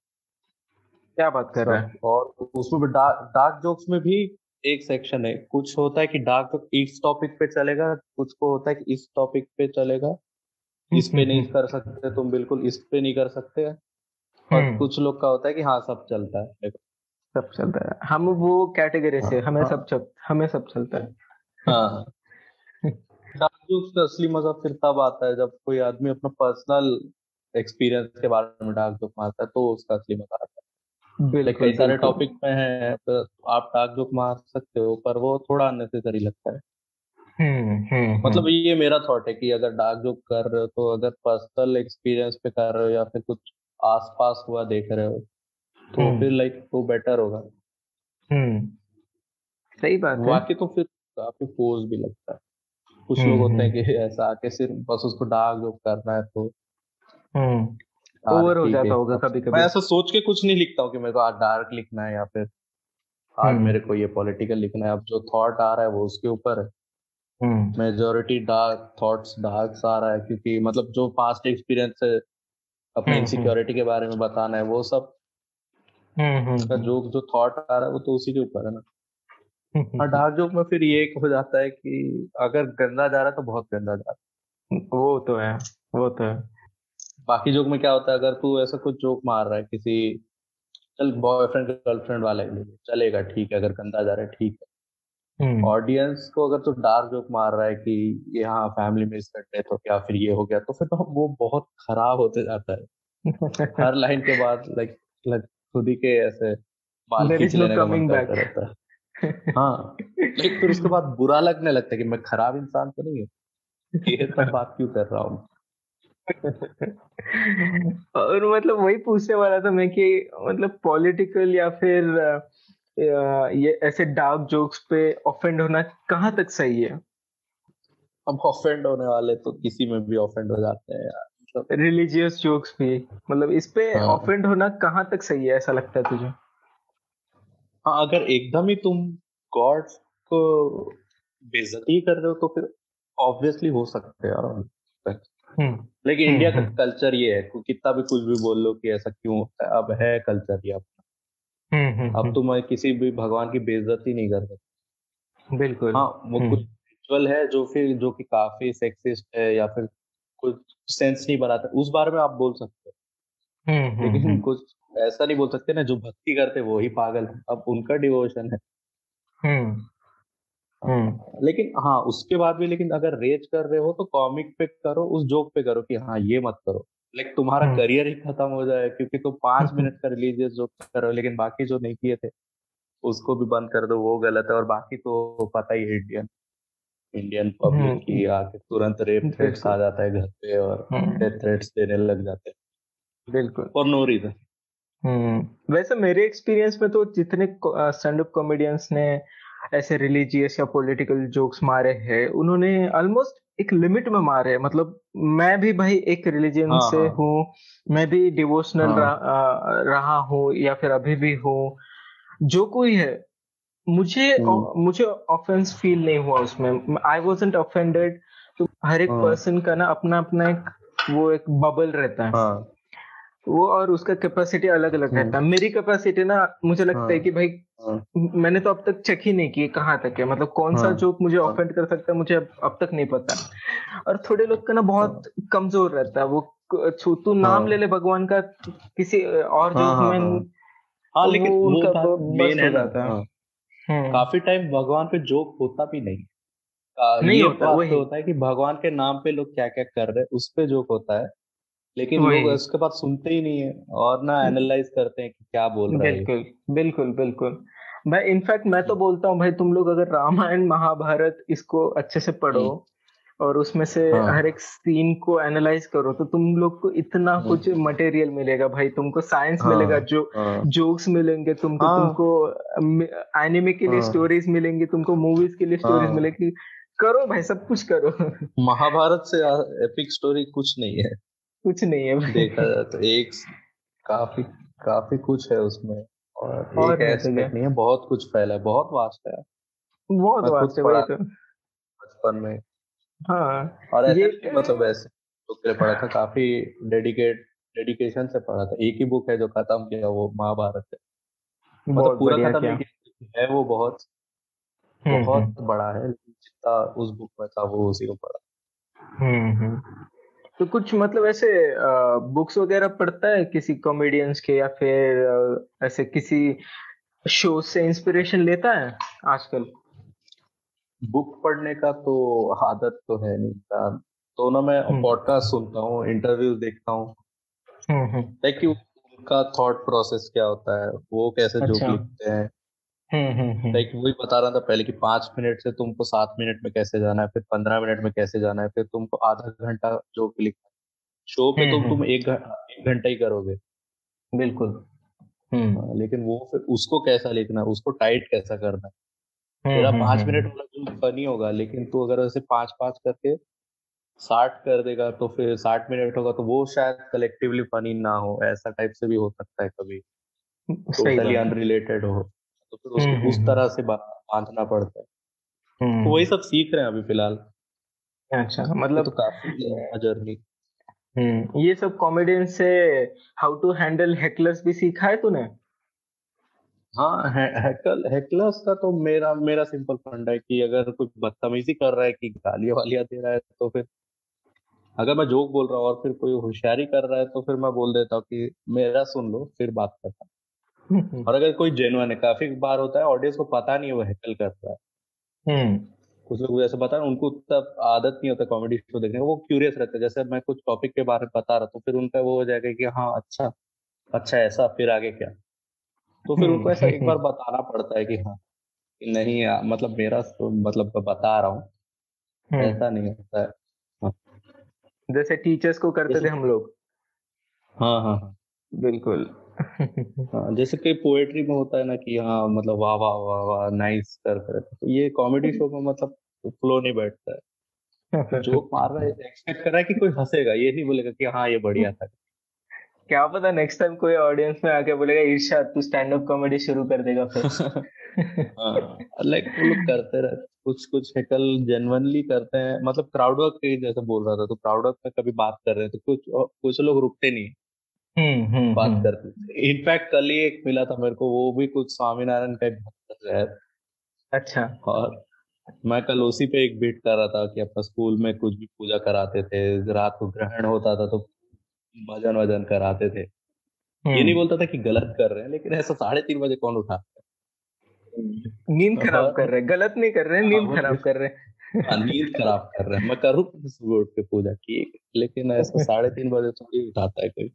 क्या बात कर रहा है? और उसमें डार्क डार्क जोक्स में भी एक सेक्शन है। कुछ होता है कि डार्क जोक इस टॉपिक पे चलेगा कुछ को होता है कि इस टॉपिक पे चलेगा। इस पे नहीं कर सकते तुम बिल्कुल इस पे नहीं कर सकते। और हम्म। कुछ लोग का होता है कि हाँ सब चलता है। सब चलता है। हम वो कैटेगरी से हमें हाँ। सब चल हमें सब चलता है। हाँ। डार्क जोक्स का असली मज़ा फिर तब आता है जब कोई आदमी अपना पर्सनल एक्सपीरियंस के बारे में डार्क जोक मारता है तो उसका असली मज़ा आता है। कई सारे टॉपिक में है तो आप डाक जोक मार सकते हो पर वो थोड़ा अननेसेसरी लगता है। हम्म, हम्म, मतलब हम्म। ये मेरा थॉट है कि अगर डाक जोक कर रहे हो तो अगर पर्सनल एक्सपीरियंस पे कर रहे हो या फिर कुछ आसपास हुआ देख रहे हो तो फिर लाइक तो बेटर होगा। सही बात है। बाकी तो फिर काफ़ी फोर्स भी लगता है। कुछ लोग होते हैं कि ऐसा आके सिर्फ़ बस उसको डार्क जोक करना है तो। ओवर हो जाता होगा कभी कभी मैं ऐसा सोच के कुछ नहीं लिखता हूँ कि मेरे को आज डार्क लिखना है या फिर आज हम्म। मेरे को ये पॉलिटिकल लिखना है। अब जो थॉट आ रहा है वो उसके ऊपर है। मेजोरिटी डार्क थॉट्स डार्क आ रहा है क्योंकि मतलब जो पास्ट एक्सपीरियंस है अपने इनसिक्योरिटी हम्म, हम्म। के बारे में बताना है वो सब जो जो थॉट आ रहा है वो तो उसी के ऊपर है ना। और डार्क जोक में फिर ये हो जाता है कि अगर गंदा जा रहा है तो बहुत गंदा जा रहा है। वो तो है वो तो है। बाकी जोक में क्या होता है अगर तू ऐसा कुछ जोक मार रहा है किसी चल बॉयफ्रेंड गर्लफ्रेंड वाले के लिए चलेगा ठीक है अगर गंदा जा रहा है ठीक है। ऑडियंस हम्म। को अगर तू डार्क जोक मार रहा है कि ये हाँ फैमिली में इसका डेथ हो गया फिर ये हो गया तो फिर तो वो बहुत खराब होते जाता है। हर लाइन के बाद लाइक खुद ही के ऐसे बाल खींच लेने का मन करता रहता है। हाँ। लेकिन फिर उसके बाद बुरा लगने लगता है कि मैं खराब इंसान तो नहीं हूँ। ये सब बात क्यों कर रहा हूँ? और मतलब वही पूछने वाला था मैं कि मतलब पॉलिटिकल या फिर ये ऐसे डार्क जोक्स पे ऑफेंड होना कहाँ तक सही है? अब ऑफेंड होने वाले तो किसी में भी ऑफेंड हो जाते हैं यार। रिलीजियस जोक्स भी मतलब इस पे ऑफेंड हाँ. होना कहाँ तक सही है ऐसा लगता है तुझे? हाँ अगर एकदम ही तुम गॉड को बेइज्जती कर रहे हो तो फिर ऑब्वियसली हो सकते हैं यार। हम्म। लेकिन इंडिया हम्म, का कल्चर हम्म। ये है कितना भी कुछ भी बोल लो कि ऐसा क्यों होता है अब है कल्चर ये अपना अब तुम किसी भी भगवान की बेइज्जती नहीं कर सकते। बिल्कुल। हाँ वो कुछ रिचुअल है जो फिर जो कि काफ़ी सेक्सिस्ट है या फिर कुछ सेंस नहीं बनाता। उस बारे में आप बोल सकते हो। लेकिन कुछ ऐसा नहीं बोल सकते ना जो भक्ति करते वो ही पागल है। अब उनका डिवोशन है। हम्म लेकिन हाँ उसके बाद भी लेकिन अगर रेज कर रहे हो तो कॉमिक पे करो उस जोक पे करो कि हाँ ये मत करो। लाइक तुम्हारा करियर ही खत्म हो जाए क्योंकि तुम पाँच मिनट का रिलीजियस जोक कर रहे हो लेकिन बाकी जो नहीं किए थे उसको भी बंद कर दो वो गलत है। और बाकी तो पता ही इंडियन इंडियन पब्लिक की आके तुरंत रेप थ्रेट्स आ जाता है घर पे और डेथ थ्रेट्स देने लग जाते हैं। बिल्कुल। फॉर नो रीजन वैसे मेरे एक्सपीरियंस में तो जितने स्टैंड अप कॉमेडियंस ने ऐसे रिलीजियस या पॉलिटिकल जोक्स मारे हैं उन्होंने ऑलमोस्ट एक लिमिट में मारे मतलब मैं भी भाई एक रिलीजन हाँ, से हाँ. हूँ मैं भी डिवोशनल हाँ. रहा, रहा हूँ या फिर अभी भी हूँ जो कोई है मुझे हम्म। मुझे ऑफेंस फील नहीं हुआ उसमें आई वॉजेंट ऑफेंडेड तो हर एक पर्सन हाँ। का ना अपना अपना एक वो एक बबल रहता है हाँ. वो और उसका कैपेसिटी अलग अलग रहता है। हम्म। मेरी कैपेसिटी ना मुझे लगता हाँ, है। कि भाई हाँ, मैंने तो अब तक चेक ही नहीं की कहाँ तक है। मतलब कौन हाँ, सा जोक मुझे ऑफेंड हाँ। कर सकता है मुझे अब, अब तक नहीं पता। और थोड़े लोग का ना बहुत हाँ। कमज़ोर रहता है। वो तू नाम हाँ। ले ले भगवान का किसी और जोक हाँ, में हाँ, तो लेकिन वो उनका मेन है जाता है। हम्म। काफ़ी टाइम भगवान पे जोक होता भी नहीं। नहीं होता वही। होता है कि भगवान के नाम पे लोग क्या क्या कर रहे हैं उस पे जोक होता है। लेकिन लोग उसके बाद सुनते ही नहीं है और ना एनालाइज करते हैं कि क्या बोल रहे हैं। बिल्कुल बिल्कुल बिल्कुल। मैं इनफैक्ट मैं तो बोलता हूँ भाई तुम लोग अगर रामायण महाभारत इसको अच्छे से पढ़ो हम्म। और उसमें से हाँ. हर एक सीन को एनालाइज करो तो तुम लोग को इतना हाँ. कुछ मटेरियल मिलेगा भाई। तुमको साइंस हाँ, मिलेगा जो हाँ, जोक्स मिलेंगे तुमको हाँ, तुमको एनिमे के लिए हाँ, स्टोरीज मिलेंगी तुमको मूवीज़ के लिए स्टोरीज हाँ, मिलेगी। करो भाई सब कुछ करो। महाभारत से एपिक स्टोरी कुछ नहीं है। कुछ नहीं है देखा जाए तो एक काफ़ी काफ़ी कुछ है उसमें। और, और एक एस्पेक्ट नहीं है बहुत कुछ फैला है बहुत वास्ट है। बहुत वास्ट है भाई तो। बचपन में। हाँ और ऐसे मतलब ऐसे बुक के पढ़ा था काफ़ी डेडिकेट डेडिकेशन से पढ़ा था। एक ही बुक है जो खत्म किया वो महाभारत है। मतलब पूरा खत्म है वो बहुत हम्म, बहुत हम्म। बड़ा है। जितना उस बुक में था वो उसी को पढ़ा। हम्म हम्म। तो कुछ मतलब ऐसे बुक्स वगैरह पढ़ता है किसी कॉमेडियंस के या फिर ऐसे किसी शो से इंस्पिरेशन लेता है आजकल बुक पढ़ने का तो आदत तो है नहीं तो ना मैं पॉडकास्ट हम्म। सुनता हूँ इंटरव्यू देखता हूँ हम्म, हम्म। उनका थॉट प्रोसेस क्या होता है वो कैसे अच्छा। जो लिखते हैं लाइक हम्म, हम्म, हम्म। वही बता रहा था पहले कि पाँच मिनट से तुमको सात मिनट में कैसे जाना है फिर पंद्रह मिनट में कैसे जाना है फिर तुमको आधा घंटा जो क्लिक शो पे तो तुम एक घंटा ही करोगे। बिल्कुल। हाँ, लेकिन वो फिर उसको कैसा लिखना है उसको टाइट कैसा करना है? तेरा पाँच मिनट वाला जो फनी होगा लेकिन तू अगर ऐसे पाँच पाँच करके साठ कर देगा तो फिर साठ मिनट होगा तो वो शायद कलेक्टिवली फनी ना हो ऐसा टाइप से भी हो सकता है कभी। टोटली अनरिलेटेड हो। तो फिर उसको हम्म, उस हम्म, तरह हम्म। से बांधना पड़ता है। तो वही सब सीख रहे हैं अभी फ़िलहाल। अच्छा मतलब तो काफ़ी जर्नी हम्म ये सब कॉमेडियन से हाउ टू हैंडल हेकलर्स भी सीखा है तूने? हाँ हैकल हैकलर्स का तो मेरा मेरा सिंपल फंड है कि अगर कुछ बदतमीजी कर रहा है कि गालियाँ वालियाँ दे रहा है तो फिर अगर मैं जोक बोल रहा हूँ और फिर कोई होशियारी कर रहा है तो फिर मैं बोल देता हूँ कि मेरा सुन लो फिर बात करता हूँ। और अगर कोई जेनुअन है काफ़ी बार होता है ऑडियंस को पता नहीं है वो हैकल कर रहा है। हम्म। कुछ लोग जैसे बता उनको तब आदत नहीं होता कॉमेडी शो देखने वो क्यूरियस रहते हैं। जैसे मैं कुछ टॉपिक के बारे में बता रहा तो फिर उनका वो हो जाएगा कि हाँ अच्छा अच्छा ऐसा फिर आगे क्या? तो फिर उनको ऐसा एक बार हम्म। बताना पड़ता है कि हाँ कि नहीं आ, मतलब मेरा तो मतलब बता रहा हूँ। हम्म। ऐसा नहीं होता है। हाँ। जैसे टीचर्स को करते थे हम लोग। हाँ हाँ हाँ। बिल्कुल। हाँ जैसे कई पोएट्री में होता है ना कि हाँ मतलब वाह वाह वाह वाह नाइस कर कर तो ये कॉमेडी शो में मतलब फ्लो नहीं बैठता है। जोक मार रहा है एक्सपेक्ट कर रहा है कि कोई हंसेगा ये नहीं बोलेगा कि हाँ ये बढ़िया था। क्या पता नेक्स्ट टाइम कोई ऑडियंस में आके बोलेगा ईर्षा तू स्टैंड अप कॉमेडी शुरू कर देगा फिर। लाइक हाँ, वो लोग करते रहते कुछ कुछ हेकल जेनवनली करते हैं। मतलब क्राउड वर्क जैसे बोल रहा था तो क्राउड वर्क में कभी बात कर रहे हैं तो कुछ कुछ लोग रुकते नहीं बात करती करते इनफैक्ट कल ही एक मिला था मेरे को वो भी कुछ स्वामीनारायण का भक्त है। अच्छा। और मैं कल उसी पे एक बीट कर रहा था कि अपना स्कूल में कुछ भी पूजा कराते थे रात को ग्रहण होता था तो भजन वज़न कराते थे। ये नहीं बोलता था कि गलत कर रहे हैं लेकिन ऐसा साढ़े तीन बजे कौन उठा? नींद खराब कर रहे हैं गलत नहीं कर रहे हैं नींद हाँ, खराब कर रहे हैं। हाँ, नींद खराब कर रहे हैं। मैं करूँ सुबह उठ के पूजा? ठीक लेकिन ऐसा साढ़े तीन बजे थोड़ी उठाता है कोई।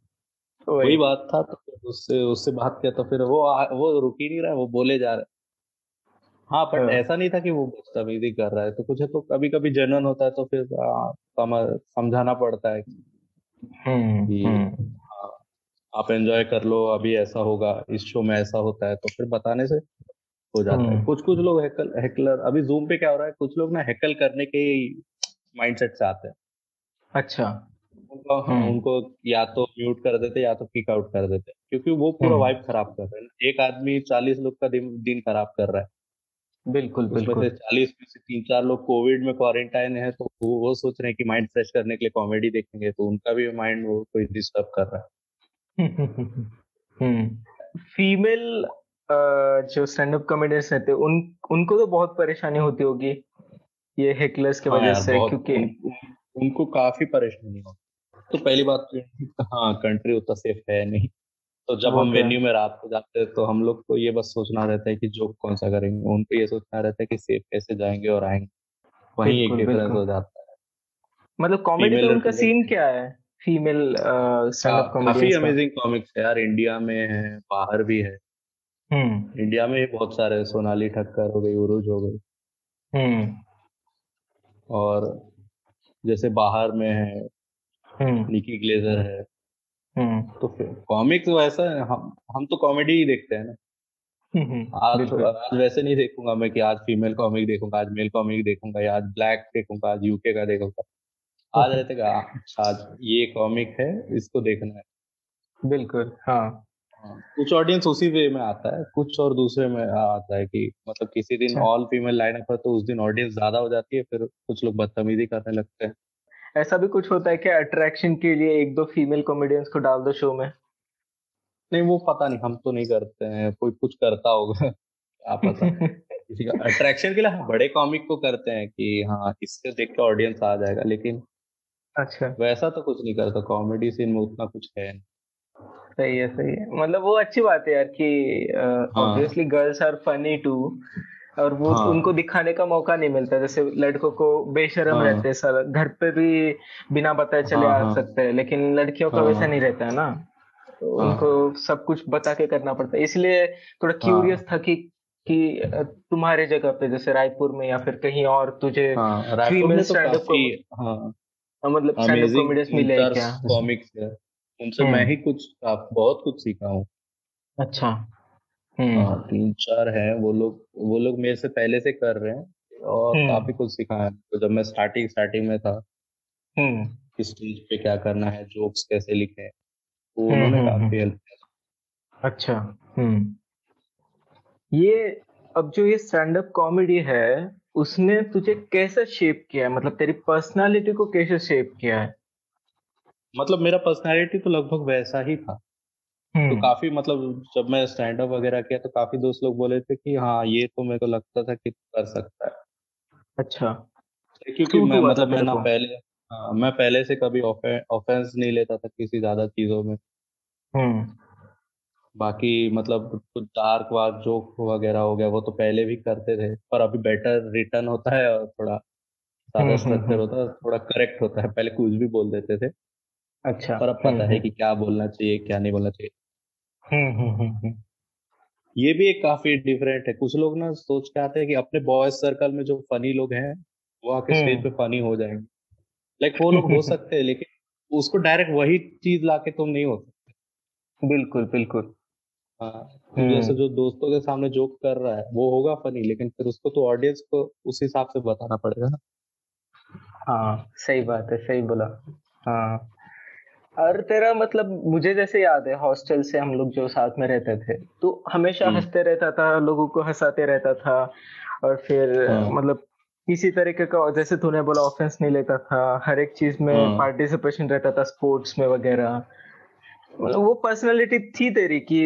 वही बात था तो उससे उससे बात किया तो फिर वो वो रुक ही नहीं रहा वो बोले जा रहे हाँ पर हाँ। ऐसा नहीं था कि वो बदतमीजी कर रहा है तो कुछ है तो कभी कभी जनरल होता है तो फिर समझाना पड़ता है हम्म, कि हम्म। हाँ, आप एंजॉय कर लो अभी ऐसा होगा इस शो में ऐसा होता है तो फिर बताने से हो जाता है हम्म। कुछ कुछ लोग हैकल हैकलर अभी जूम पे क्या हो रहा है कुछ लोग ना हैकल करने के माइंडसेट से आते हैं अच्छा उनको हाँ, उनको या तो म्यूट कर देते या तो किक आउट कर देते क्योंकि वो पूरा वाइब खराब कर रहे हैं एक आदमी चालीस लोग का दिन दिन खराब कर रहा है। बिल्कुल बिल्कुल। चालीस में से तीन चार लोग कोविड में क्वारंटाइन है तो वो, वो सोच रहे हैं कि माइंड फ्रेश करने के लिए कॉमेडी देखेंगे तो उनका भी माइंड वो कोई डिस्टर्ब कर रहा है। फीमेल जो स्टैंड अप कॉमेडियंस रहते उन उनको तो बहुत परेशानी होती होगी ये हेकलर्स के हाँ वजह से क्योंकि उनको काफ़ी परेशानी हो। तो पहली बात तो हाँ कंट्री उतना सेफ़ है नहीं। तो जब हम वेन्यू में रात को जाते हैं तो हम लोग को ये बस सोचना रहता है कि जोक कौन सा करेंगे? उनको ये सोचना रहता है कि सेफ़ कैसे जाएँगे और आएँगे। वही एक डिफरेंस हो जाता है। मतलब कॉमेडी में उनका सीन क्या है? फीमेल स्टैंड अप काफ़ी अमेजिंग कॉमिक्स है यार। इंडिया में है बाहर भी है। हम्म। इंडिया में ही बहुत सारे सोनाली ठक्कर हो गई उरुज हो गई। हम्म। और जैसे बाहर में है निकी ग्लेजर है। हम्म। तो फिर कॉमिक्स वैसा है हम हम तो कॉमेडी ही देखते हैं ना। आज आज वैसे नहीं देखूँगा मैं कि आज फीमेल कॉमिक देखूँगा आज मेल कॉमिक देखूँगा या आज ब्लैक देखूँगा आज यूके का देखूँगा। आज रहते का आज ये कॉमिक है इसको देखना है। बिल्कुल हाँ। हाँ, कुछ ऑडियंस उसी वे में आता है कुछ और दूसरे में आता है कि मतलब किसी दिन ऑल फीमेल लाइनअप है तो उस दिन ऑडियंस ज़्यादा हो जाती है फिर कुछ लोग बदतमीजी करने लगते हैं। ऐसा भी कुछ होता है कि अट्रैक्शन के लिए एक दो फीमेल कॉमेडियंस को डाल दो शो में? नहीं वो पता नहीं हम तो नहीं करते हैं कोई कुछ करता होगा। क्या पता किसी का अट्रैक्शन के लिए हाँ बड़े कॉमिक को करते हैं कि हाँ इससे देख के ऑडियंस आ जाएगा लेकिन अच्छा। वैसा तो कुछ नहीं करता कॉमेडी सीन में उतना कुछ है सही है सही है। मतलब वो अच्छी बात है यार कि obviously girls are funny too और वो हाँ. उनको दिखाने का मौका नहीं मिलता जैसे लड़कों को बेशरम हाँ. रहते हैं सर घर पे भी बिना बताए चले हाँ, आ हाँ. सकते हैं लेकिन लड़कियों का हाँ, वैसा नहीं रहता है ना तो हाँ, उनको सब कुछ बता के करना पड़ता है इसलिए थोड़ा क्यूरियस हाँ, था कि कि तुम्हारे जगह पे जैसे रायपुर में या फिर कहीं और तुझे हाँ, फीमेल स्टैंड अप मतलब स्टैंड कॉमेडियंस मिले क्या कॉमिक्स उनसे मैं हम्म। ही कुछ बहुत कुछ सीखा हूँ अच्छा। हाँ तीन चार हैं वो लोग वो लोग मेरे से पहले से कर रहे हैं और हम्म। काफ़ी कुछ सिखा है तो जब मैं स्टार्टिंग स्टार्टिंग में था हम्म। किस स्टेज पे क्या करना है जोक्स कैसे लिखे तो उन्होंने काफ़ी हेल्प किया। अच्छा हम्म। ये अब जो ये स्टैंड अप कॉमेडी है उसने तुझे कैसे शेप किया है? मतलब तेरी पर्सनालिटी को कैसे शेप किया है? मतलब मेरा पर्सनालिटी तो लगभग वैसा ही था। तो हम्म। काफ़ी मतलब जब मैं स्टैंड अप वगैरह किया तो काफ़ी दोस्त लोग बोले थे कि हाँ ये तो मेरे को लगता था कि कर सकता है। अच्छा। क्योंकि मैं मतलब मैं ना पहले हाँ मैं पहले से कभी ऑफेंस नहीं लेता था किसी ज़्यादा चीज़ों में। हम्म। बाकी मतलब कुछ डार्क वार्क जोक वगैरह हो गया वो तो पहले भी करते थे पर अभी बेटर रिटर्न होता है और थोड़ा ज़्यादा स्ट्रक्चर हम्म, हम्म, होता है थोड़ा करेक्ट होता है। पहले कुछ भी बोल देते थे अच्छा पर अब पता है कि क्या बोलना चाहिए क्या नहीं बोलना चाहिए। ये भी एक काफ़ी डिफरेंट है। कुछ लोग ना सोच के आते हैं कि अपने बॉयज़ सर्कल में जो फनी लोग हैं वो आके स्टेज पे फनी हो जाएँगे। लाइक वो लोग हो सकते हैं लेकिन उसको डायरेक्ट वही चीज़ लाके तुम नहीं हो सकते। बिल्कुल बिल्कुल। हाँ तो जैसे हम्म जो दोस्तों के सामने जोक कर रहा है वो होगा फनी लेकिन फिर उसको तो ऑडियंस को उस हिसाब से बताना पड़ेगा ना। हाँ सही बात है सही बोला। हाँ। और तेरा मतलब मुझे जैसे याद है हॉस्टल से हम लोग जो साथ में रहते थे तो हमेशा हम्म। हँसते रहता था लोगों को हंसाते रहता था और फिर हाँ। मतलब किसी तरीके का जैसे तूने बोला ऑफेंस नहीं लेता था हर एक चीज़ में हाँ। पार्टिसिपेशन रहता था स्पोर्ट्स में वगैरह। मतलब वो पर्सनालिटी थी तेरी कि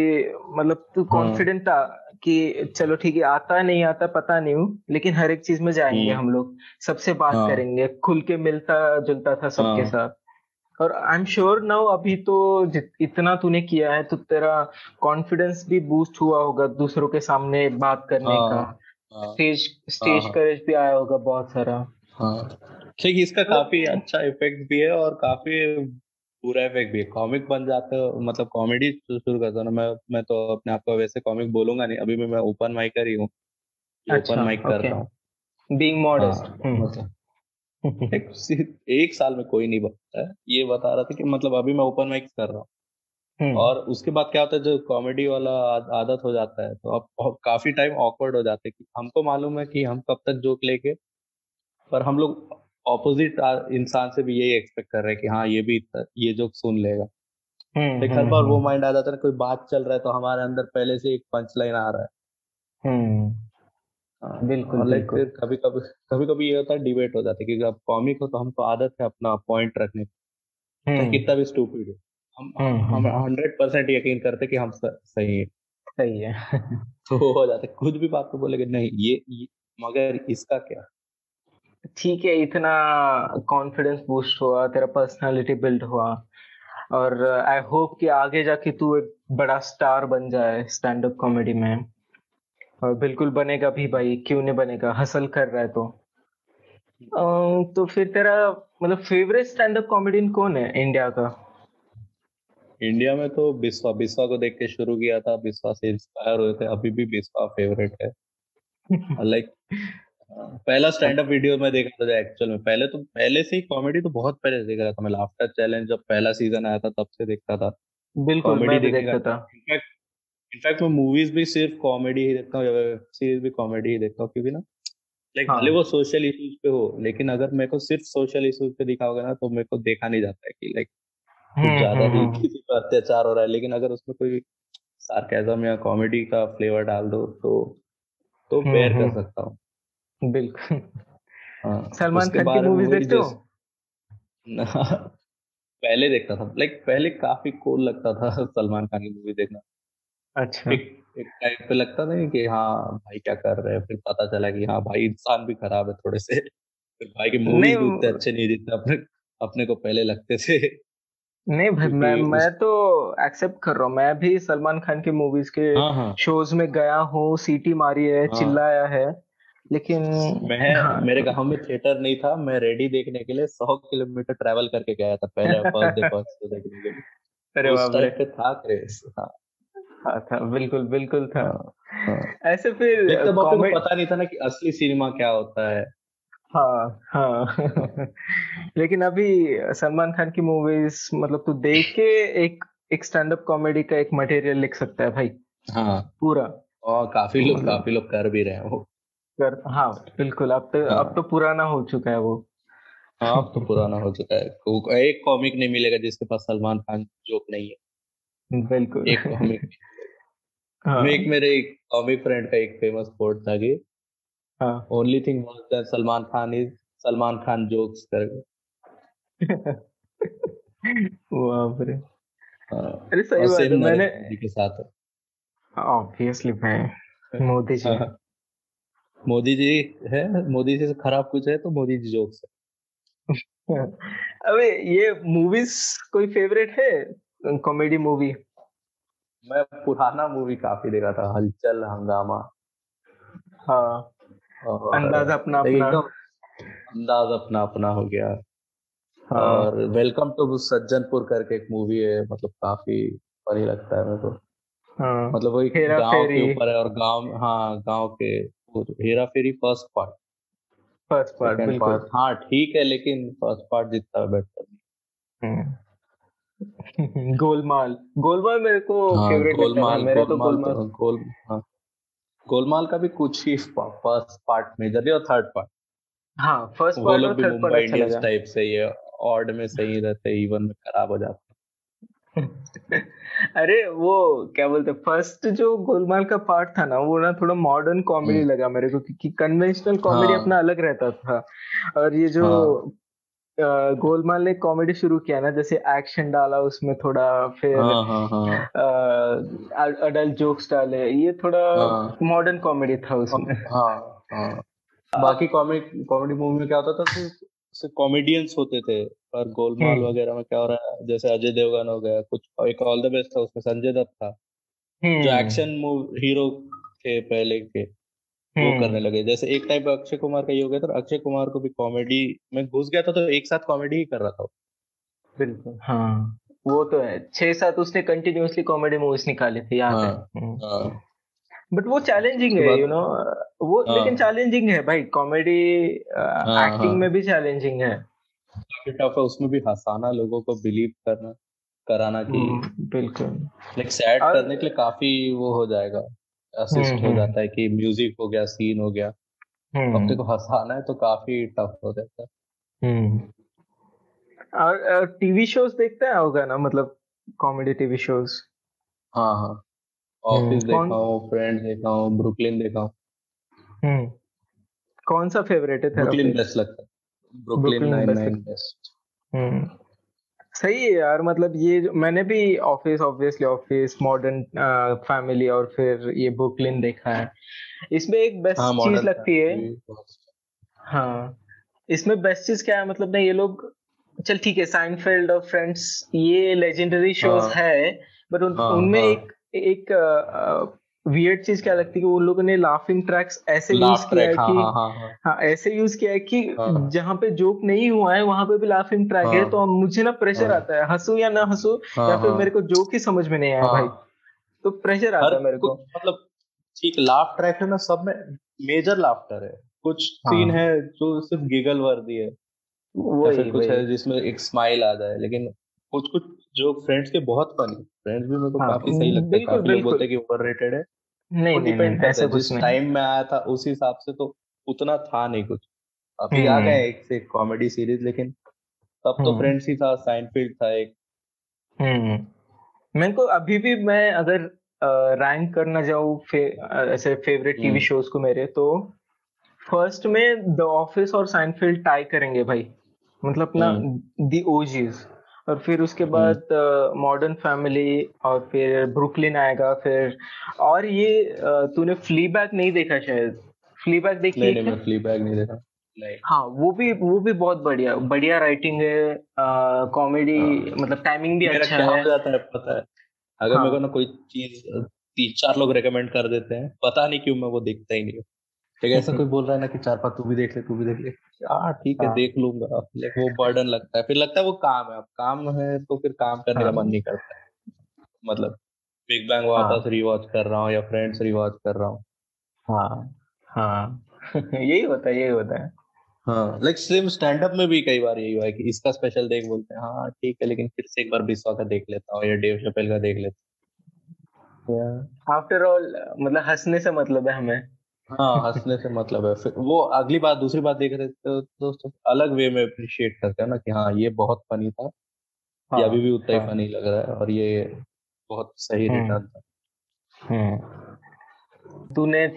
मतलब तू हाँ। कॉन्फिडेंट था कि चलो ठीक है आता नहीं आता पता नहीं हूँ लेकिन हर एक चीज़ में जाएँगे हम्म। हम लोग सबसे बात हाँ। करेंगे खुल के मिलता जुलता था सबके हाँ। साथ। और आई एम श्योर नाउ अभी तो इतना तूने किया है तो तेरा कॉन्फिडेंस भी बूस्ट हुआ होगा दूसरों के सामने बात करने का। हाँ हाँ स्टेज हाँ स्टेज हाँ। करेज भी आया होगा बहुत सारा। हाँ। ठीक इसका मतलब काफ़ी अच्छा इफ़ेक्ट भी है और काफ़ी बुरा इफ़ेक्ट भी है। कॉमिक बन जाते हो मतलब कॉमेडी शुरू करता हूँ ना मैं मैं तो अपने आप को वैसे कॉमिक बोलूँगा नहीं अभी भी मैं ओपन माइकर ही हूँ। ओपन माइक कर रहा हूँ। बीइंग हाँ हम्म। मतलब एक एक साल में कोई नहीं बनता है। ये बता रहा था कि मतलब अभी मैं ओपन माइक कर रहा हूँ। हम्म। और उसके बाद क्या होता है जो कॉमेडी वाला आदत हो जाता है तो अब काफ़ी टाइम ऑकवर्ड हो जाते हैं कि हमको मालूम है कि हम कब तक जोक लेके पर हम लोग ऑपोजिट इंसान से भी यही एक्सपेक्ट कर रहे हैं कि हाँ ये भी ये जोक सुन लेगा। हम्म लेकिन हर हम्म बार वो हम्म। माइंड आ जाता है कोई बात चल रहा है तो हमारे अंदर पहले से एक पंच लाइन आ रहा है। हम्म। हाँ, बिल्कुल लाइक बिल्कुल। फिर कभी कभी कभी कभी ये होता है डिबेट हो जाता है क्योंकि अब कॉमिक हो तो हमको आदत है अपना पॉइंट रखने की। हम्म। कितना भी स्टूपिड हो हम हम्म हम हम्म। हंड्रेड परसेंट यकीन करते कि हम सही है। सही है। तो हो जाता है खुद भी बात को बोलेगे नहीं ये, ये मगर इसका क्या? ठीक है इतना कॉन्फिडेंस बूस्ट हुआ तेरा पर्सनालिटी बिल्ड हुआ और आई होप कि आगे जाके तू एक बड़ा स्टार बन जाए स्टैंड अप कॉमेडी में। और बिल्कुल बनेगा भी भाई क्यों नहीं बनेगा? हसल कर रहा है तो। तो फिर तेरा मतलब फेवरेट स्टैंड अप कॉमेडियन कौन है इंडिया का? इंडिया में तो बिस्वा बिस्वा को देख के शुरू किया था बिस्वा से इंस्पायर हुए थे। अभी भी बिस्वा फेवरेट है। लाइक पहला स्टैंड अप वीडियो मैं देखा था एक्चुअल में। पहले तो पहले से ही कॉमेडी तो बहुत पहले से देख रहा था मैं। लाफ्टर चैलेंज जब पहला सीज़न आया था तब से देखता था। बिल्कुल कॉमेडी मैं भी देखता था। इनफैक्ट इनफैक्ट मैं मूवीज़ भी सिर्फ़ कॉमेडी ही देखता हूँ सीरीज़ भी कॉमेडी ही देखता हूँ क्योंकि ना लाइक भले हाँ वो सोशल इश्यूज़ पे हो लेकिन अगर मेरे को सिर्फ़ सोशल इश्यूज़ पे दिखा होगा ना तो मेरे को देखा नहीं जाता है कि लाइक कुछ हम्म ज़्यादा हम्म ही हम्म। किसी पर अत्याचार हो रहा है लेकिन अगर उसमें कोई सार्केज्म या कॉमेडी का फ्लेवर डाल दो तो तो हम्म बेयर कर हम्म, सकता हूँ। बिल्कुल। हाँ सलमान खान की मूवीज़ देखते हो? पहले देखता था लाइक पहले काफ़ी कूल लगता था सलमान खान की मूवी देखना। अच्छा। एक एक टाइम पे लगता था नहीं कि हाँ भाई क्या कर रहे हैं? फिर पता चला कि हाँ भाई इंसान भी खराब है थोड़े से। फिर भाई की मूवीज़ भी उतने अच्छे नहीं दिखते अपने अपने को पहले लगते थे। नहीं भाई मैं मैं तो एक्सेप्ट कर रहा हूँ। मैं भी सलमान खान की मूवीज़ के हाँ हाँ। शोज़ में गया हूँ सीटी मारी है हाँ। चिल्लाया है लेकिन मैं हाँ। मेरे गाँव में थिएटर नहीं था। मैं रेडी देखने के लिए सौ किलोमीटर ट्रैवल करके गया था पहले फ़र्स्ट डे फ़र्स्ट देखने के लिए। अरे उस टाइम पे था क्रेज हाँ। हाँ था बिल्कुल बिल्कुल था। हाँ। हाँ ऐसे फिर कॉमेडी पता नहीं था ना कि असली सिनेमा क्या होता है। हाँ हाँ। हाँ लेकिन अभी सलमान खान की मूवीज़ मतलब तू देख के एक एक स्टैंड अप कॉमेडी का एक मटेरियल लिख सकता है भाई। हाँ। पूरा। और काफ़ी लोग काफ़ी लोग कर भी रहे हैं वो। कर हाँ बिल्कुल अब तो अब तो हाँ पुराना हो चुका है वो। हाँ अब तो पुराना हो चुका है। एक कॉमिक नहीं मिलेगा जिसके पास सलमान खान जोक नहीं है। बिल्कुल। एक कॉमिक हाँ। एक मेरे एक कॉमिक फ्रेंड का एक फ़ेमस कोट था कि हाँ। Only thing was that Salman Khan is Salman Khan jokes करके बाप रे हाँ, अरे सही बात है मैंने के साथ ऑब्वियसली भाई मोदी जी। हाँ, मोदी जी है मोदी जी से खराब कुछ है तो मोदी जी जोक्स है। अबे ये मूवीज़ कोई फेवरेट है? कॉमेडी मूवी मैं पुराना मूवी काफ़ी देखा था हलचल हंगामा। हाँ। अंदाज अपना अपना। अंदाज अपना अपना हो गया। हाँ। और वेलकम टू सज्जनपुर करके एक मूवी है मतलब काफ़ी फनी लगता है मेरे को। हाँ। मतलब वो एक हेरा गाँव के ऊपर है और गाँव हाँ गाँव के Hera Pheri first part first part हाँ ठीक है लेकिन फ़र्स्ट पार्ट जितना बेटर गोलमाल। गोलमाल मेरे को हाँ फेवरेट गोलमाल मेरा तो गोलमाल तो गोल हाँ। गोलमाल का भी कुछ ही फ़र्स्ट पार्ट मेजरली और थर्ड पार्ट? हाँ फ़र्स्ट वो पार्ट लोग और भी थर्ड पार्ट अच्छा लगा। टाइप से ही है ऑड में सही रहते इवन में खराब हो जाते अरे वो क्या बोलते फ़र्स्ट जो गोलमाल का पार्ट था ना वो ना थोड़ा मॉडर्न कॉमेडी हम्म, लगा मेरे को क्योंकि कन्वेंशनल कॉमेडी हाँ। अपना अलग रहता था। और ये जो हाँ। गोलमाल ने कॉमेडी शुरू किया ना जैसे एक्शन डाला उसमें थोड़ा फिर हाँ हाँ हाँ। अडल्ट जोक्स डाले ये थोड़ा मॉडर्न कॉमेडी था उसमें। हाँ हाँ। बाकी कॉमेडी कॉमेडी मूवी में क्या होता था सिर्फ़ कॉमेडियंस होते थे पर गोलमाल हम्म। वगैरह में क्या हो रहा है जैसे अजय देवगन हो गया कुछ एक ऑल द बेस्ट था उसमें संजय दत्त था। जो एक्शन एक्शन हीरो थे पहले के। वो करने हम्म लगे। जैसे एक टाइप अक्षय कुमार का ये हो गया था अक्षय कुमार को भी कॉमेडी में घुस गया था तो एक साथ कॉमेडी ही कर रहा था। बिल्कुल। हाँ। वो तो है। छह सात उसने कंटिन्यूअसली कॉमेडी मूवीज़ निकाले थे याद है। हाँ हाँ। बट वो चैलेंजिंग है यू नो वो हाँ। लेकिन चैलेंजिंग है भाई। कॉमेडी हाँ एक्टिंग हाँ में भी चैलेंजिंग है। काफ़ी टफ है उसमें भी हंसाना लोगों को बिलीव करना कराना कि हम्म, बिल्कुल। लाइक सैड करने के लिए काफ़ी वो हो जाएगा। हम्म असिस्ट हो हम्म। जाता है कि म्यूज़िक हो गया सीन हो गया। अब हम्म को हंसाना है तो काफ़ी टफ हो जाता है। हम्म। और टीवी शोज़ देखता है होगा ना मतलब कॉमेडी टीवी शोज़ हाँ हाँ। हम्म। ऑफ़िस कौन देखा हूँ फ्रेंड्स देखा हूँ ब्रुकलिन देखा हूँ हम्म। कौन सा फेवरेट है ब्रुकलिन बेस्ट लगता है। Brooklyn nine best nine best hmm. सही है यार मतलब ये मैंने भी Office obviously Office Modern Family और फिर ये बुकलिन देखा है। इसमें एक बेस्ट हाँ चीज़ लगती है। हाँ इसमें बेस्ट चीज़ क्या है मतलब ना ये लोग चल ठीक है साइनफेल्ड और फ्रेंड्स ये लेजेंडरी शोज़ हाँ। है बट उन, हाँ उनमें हाँ। एक एक वियर्ड चीज़ क्या लगती है कि उन लोगों ने लाफिंग ट्रैक्स ऐसे यूज़ किया है हाँ कि हाँ हाँ हाँ। हाँ ऐसे यूज़ किया है कि हाँ जहाँ पे जोक नहीं हुआ है वहाँ पे भी लाफिंग ट्रैक है हाँ। तो मुझे ना प्रेशर हाँ। आता है हंसू या ना हंसू या हाँ फिर हाँ। मेरे को जोक ही समझ में नहीं आया भाई। हाँ तो प्रेशर आता है मेरे को। मतलब ठीक लाफ ट्रैक है ना सब में मेजर लाफ्टर है। कुछ सीन हाँ है जो सिर्फ़ गिगल वर्दी है या वही कुछ है जिसमें एक स्माइल आ जाए लेकिन कुछ कुछ जो फ्रेंड्स के बहुत फनी फ्रेंड्स भी मेरे को हाँ काफ़ी सही लगता है काफ़ी लोग बोलते हैं कि ओवररेटेड है। नहीं नहीं डिपेंड नहीं ऐसा कुछ नहीं टाइम में आया था उस हिसाब से तो उतना था नहीं कुछ। अभी आ हम्म। गए एक से कॉमेडी सीरीज़ लेकिन तब तो हम्म। फ्रेंड्स ही था साइनफील्ड था एक। हम्म। मेरे को अभी भी मैं अगर रैंक करना जाऊँ फे, ऐसे फेवरेट टीवी हम्म। शोज़ को मेरे तो फ़र्स्ट में द ऑफ़िस और साइनफील्ड टाई करेंगे भाई। मतलब ना हम्म। दी ओजीज और फिर उसके हम्म। बाद मॉडर्न फैमिली और फिर ब्रुकलिन आएगा फिर और ये अ, तूने फ्लीबैग नहीं देखा शायद? फ्लीबैग देखी नहीं नहीं क्या? मैं नहीं देखा। हाँ वो भी वो भी बहुत बढ़िया बढ़िया राइटिंग है कॉमेडी हाँ। मतलब टाइमिंग भी मेरा अच्छा है। जाता है पता है? अगर हाँ. मेरे को ना कोई चीज़ तीन चार लोग रेकमेंड कर देते हैं पता नहीं क्यों मैं वो देखता ही नहीं हूँ लेकिन ऐसा कोई बोल रहा है ना कि चार पाँच तू भी देख ले तू भी देख ले। हाँ ठीक है हाँ। देख लूँगा। लेकिन वो बर्डन लगता है। फिर लगता है वो काम है। अब काम है तो फिर काम करने का हाँ। मन नहीं करता। है मतलब बिग बैंग वापस हाँ। रिवॉच कर रहा हूँ या फ्रेंड्स रिवॉच कर रहा हूँ। हाँ हाँ। यही होता है यही होता है। हाँ लाइक सेम स्टैंड अप में भी कई बार यही हुआ है कि इसका स्पेशल देख बोलते हैं हाँ ठीक है लेकिन फिर से एक बार बिस्वा का देख लेता हूँ या डेव चपेल का देख लेता हूँ। आफ्टर ऑल मतलब हंसने से मतलब है हमें। हूँ हाँ हंसने से मतलब है। फिर वो अगली बात दूसरी बात देख रहे तो दोस्तों अलग वे में अप्रिशिएट करते हैं ना कि हाँ ये बहुत फनी था ये हाँ अभी भी उतना ही हाँ। फनी लग रहा है और ये बहुत सही हम्म। रिटर्न था। हम्म। तूने